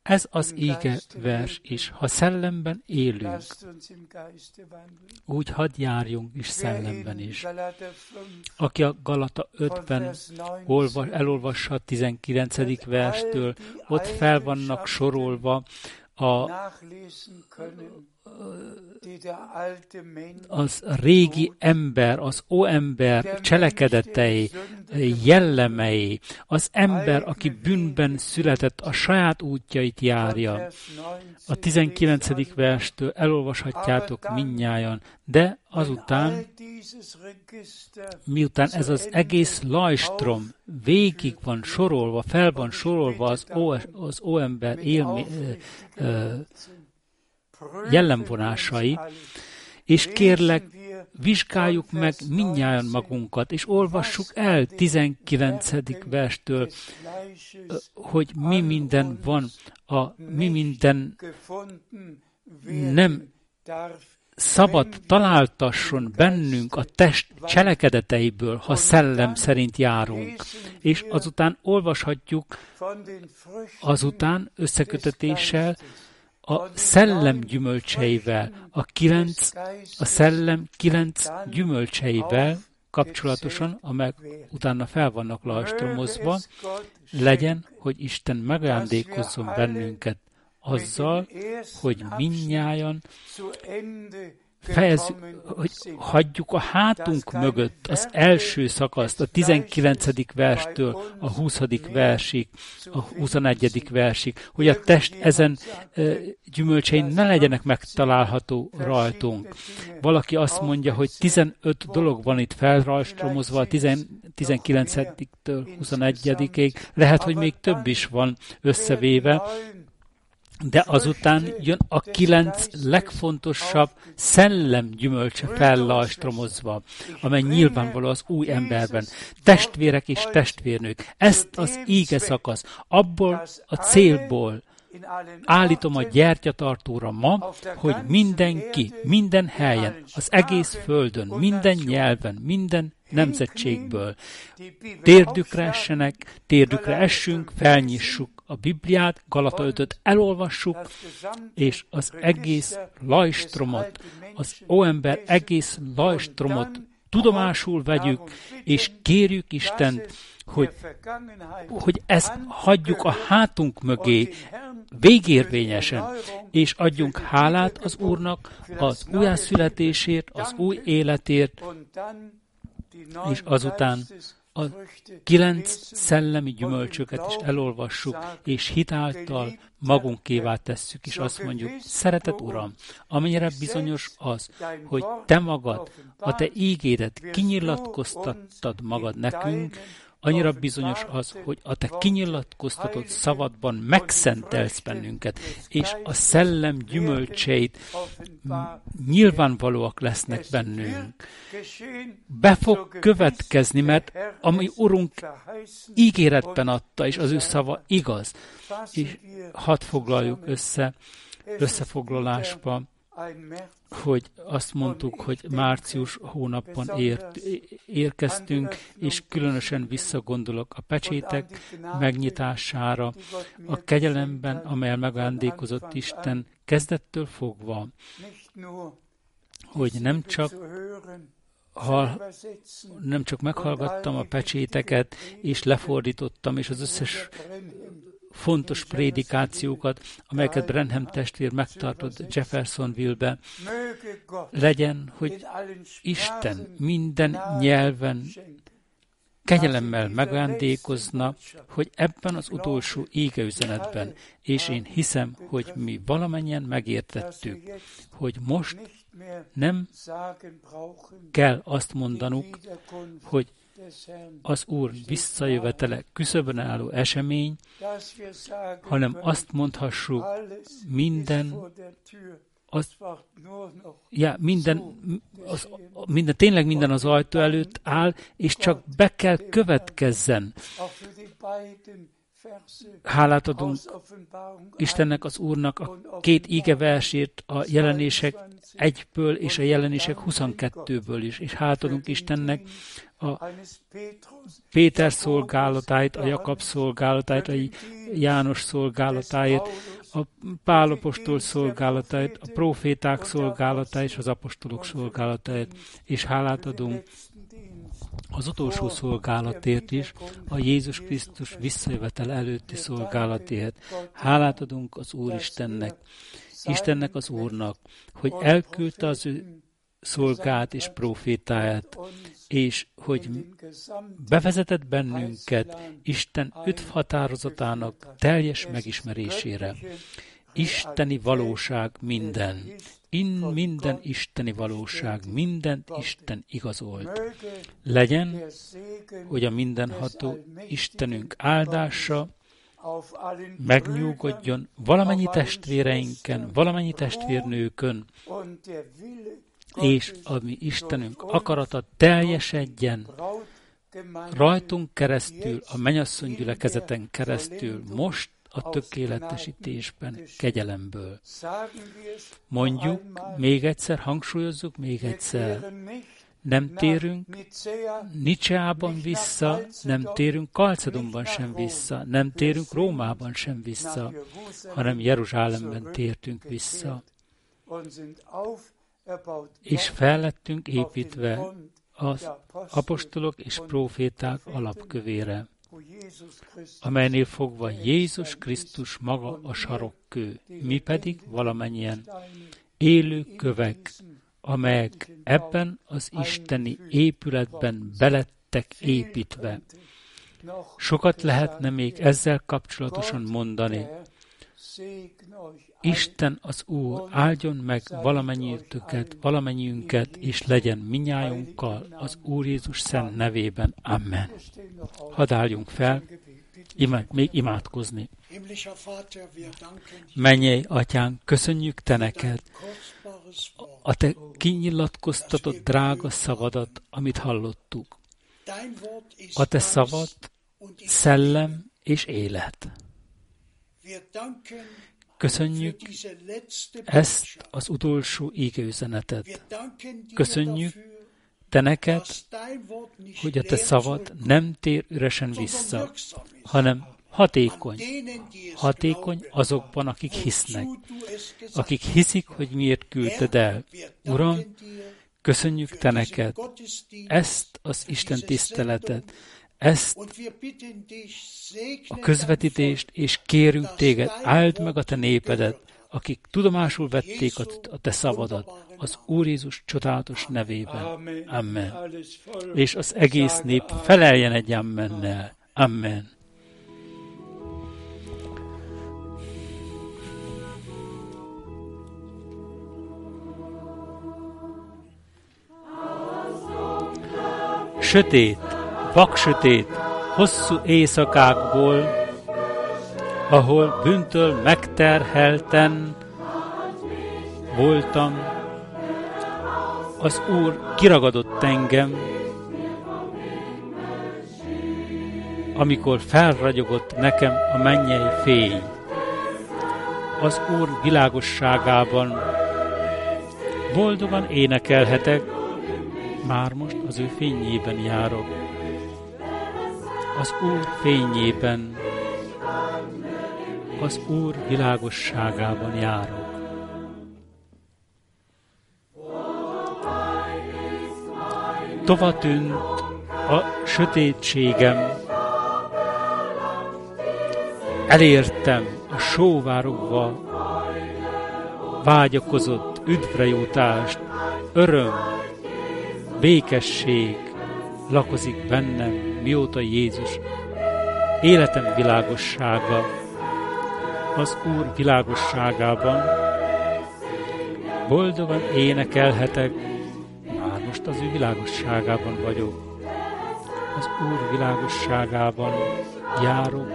Ez az ége vers is. Ha szellemben élünk, úgy hadd járjunk is szellemben is. Aki a Galata 5-ben olvas, elolvassa a 19. verstől, ott fel vannak sorolva a az régi ember, az óember cselekedetei, jellemei, az ember, aki bűnben született, a saját útjait járja. A 19. verstől elolvashatjátok minnyájan, de azután, miután ez az egész lajstrom végig van sorolva, fel van sorolva az, ó, az óember élmi, jellemvonásai, és kérlek, vizsgáljuk meg mindnyájan magunkat, és olvassuk el 19. verstől, hogy mi minden van, a mi minden nem szabad találtasson bennünk a test cselekedeteiből, ha szellem szerint járunk. És azután olvashatjuk, azután összekötetéssel a szellem gyümölcseivel, a kilenc, a szellem kilenc gyümölcseivel kapcsolatosan, amelyek utána fel vannak lajstromozva, legyen, hogy Isten megajándékozzon bennünket azzal, hogy minnyáján fejez, hogy hagyjuk a hátunk mögött az első szakaszt, a 19. verstől a 20. versig, a 21. versig, hogy a test ezen e, gyümölcsei ne legyenek megtalálható rajtunk. Valaki azt mondja, hogy 15 dolog van itt felrajstromozva a 19-től 21-ig, lehet, hogy még több is van összevéve, de azután jön a kilenc legfontosabb szellem gyümölcse fellajstromozva, amely nyilvánvaló az új emberben. Testvérek és testvérnők, ezt az íge szakasz, abból a célból, állítom a gyertyatartóra ma, hogy mindenki, minden helyen, az egész földön, minden nyelven, minden nemzetségből térdükre essenek, térdükre essünk, felnyissuk a Bibliát, Galata 5 elolvassuk, és az egész lajstromot, az óember egész lajstromot tudomásul vegyük, és kérjük Istent, hogy, hogy ezt hagyjuk a hátunk mögé végérvényesen, és adjunk hálát az Úrnak az újjászületésért, az új életért, és azután a kilenc szellemi gyümölcsöket is elolvassuk, és hitáltal magunkévá tesszük, és azt mondjuk, szeretet Uram, amennyire bizonyos az, hogy Te magad, a Te ígédet kinyilatkoztattad magad nekünk, Annyira bizonyos az, hogy a te kinyilatkoztatott szavadban megszentelsz bennünket, és a szellem gyümölcseit nyilvánvalóak lesznek bennünk. Be fog következni, mert ami Urunk ígéretben adta, és az ő szava igaz. És hadd foglaljuk össze, összefoglalásba hogy azt mondtuk, hogy március hónapban ért, érkeztünk, és különösen visszagondolok a pecsétek megnyitására, a kegyelemben, amelyel megándékozott Isten kezdettől fogva, hogy nem csak ha nem csak meghallgattam a pecséteket, és lefordítottam, és az összes fontos prédikációkat, amelyeket Brenham testvér megtartott Jeffersonville-be. Legyen, hogy Isten minden nyelven kegyelemmel megándékozna, hogy ebben az utolsó égeüzenetben, és én hiszem, hogy mi valamennyien megértettük, hogy most nem kell azt mondanunk, hogy az Úr visszajövetele küszöbön álló esemény, hanem azt mondhassuk, minden az, ja, minden, az, minden, tényleg minden az ajtó előtt áll, és csak be kell következzen. Hálát adunk Istennek, az Úrnak a két ígeversét a jelenések egyből és a jelenések 22-ből is, és hálát adunk Istennek a Péter szolgálatáit, a Jakab szolgálatáit, a János szolgálatáit, a Pálapostól szolgálatáit, a proféták szolgálatáit és az apostolok szolgálatáit, és hálát adunk az utolsó szolgálatért is, a Jézus Krisztus visszajövetel előtti szolgálatért. Hálát adunk az Úristennek, Istennek az Úrnak, hogy elküldte az ő szolgát és profétáját, és hogy bevezetett bennünket Isten öt határozatának teljes megismerésére. Isteni valóság minden. In minden isteni valóság, mindent Isten igazolt. Legyen, hogy a mindenható Istenünk áldása megnyugodjon valamennyi testvéreinken, valamennyi testvérnőkön, és a mi Istenünk akarata teljesedjen rajtunk keresztül, a mennyasszony gyülekezeten keresztül, most a tökéletesítésben, kegyelemből. Mondjuk, még egyszer, hangsúlyozzuk még egyszer, nem térünk Nicseában vissza, nem térünk Kalcedonban sem vissza, nem térünk Rómában sem vissza, hanem Jeruzsálemben tértünk vissza. És fellettünk építve az apostolok és proféták alapkövére amelynél fogva Jézus Krisztus maga a sarokkő, mi pedig valamennyien élő kövek, amelyek ebben az isteni épületben belettek építve. Sokat lehetne még ezzel kapcsolatosan mondani. Isten az Úr áldjon meg valamennyiütöket, valamennyiünket, és legyen minnyájunkkal az Úr Jézus szent nevében. Amen. Hadd álljunk fel, imád, még imádkozni. Menjél, Atyán, köszönjük Te neked a Te kinyilatkoztatott drága szavadat, amit hallottuk. A Te szavad szellem és élet. Köszönjük ezt az utolsó ígőzenetet. Köszönjük te neked, hogy a te szavad nem tér üresen vissza, hanem hatékony. Hatékony azokban, akik hisznek. Akik hiszik, hogy miért küldted el. Uram, köszönjük te neked ezt az Isten tiszteletet, ezt a közvetítést, és kérünk téged, áld meg a te népedet, akik tudomásul vették a, a te szavadat, az Úr Jézus csodálatos nevében. Amen. És az egész nép feleljen egy ammennel. Amen. Sötét, vaksötét, hosszú éjszakákból, ahol bűntől megterhelten voltam, az Úr kiragadott engem, amikor felragyogott nekem a mennyei fény. Az Úr világosságában boldogan énekelhetek, már most az ő fényében járok az Úr fényében, az Úr világosságában járok. Tova tűnt a sötétségem, elértem a sóvárokba, vágyakozott üdvrejutást, öröm, békesség lakozik bennem, mióta Jézus életem világossága, az Úr világosságában boldogan énekelhetek, már most az ő világosságában vagyok. Az Úr világosságában járok,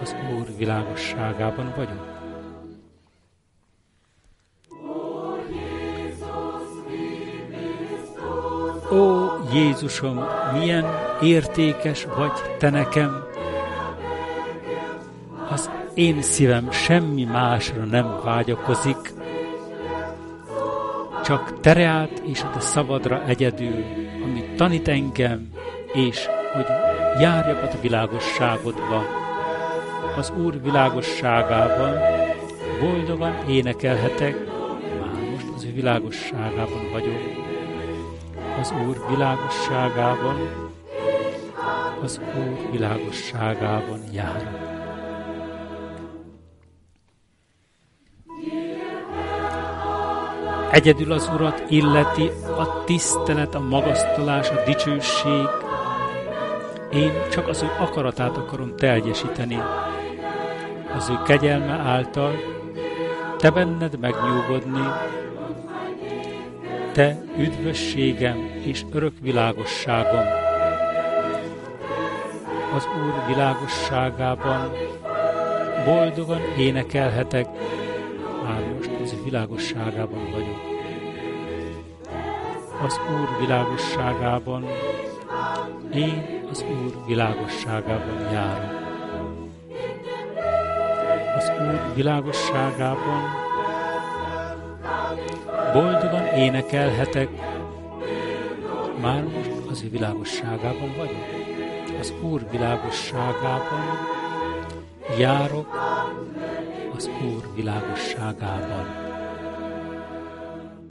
az Úr világosságában vagyok. Jézusom, milyen értékes vagy Te nekem. Az én szívem semmi másra nem vágyakozik, csak Tereát és a Te szabadra egyedül, ami tanít engem, és hogy járjak a Te világosságodba. Az Úr világosságában boldogan énekelhetek, már most az ő világosságában vagyok az Úr világosságában, az Úr világosságában járunk. Egyedül az Urat illeti a tisztelet, a magasztalás, a dicsőség. Én csak az ő akaratát akarom teljesíteni. Az ő kegyelme által te benned megnyugodni, te üdvösségem és örök világosságom. Az Úr világosságában boldogan énekelhetek, már most az világosságában vagyok. Az Úr világosságában, én az Úr világosságában járok. Az Úr világosságában boldogan énekelhetek, már most az ő világosságában vagyok. Az Úr világosságában járok, az Úr világosságában.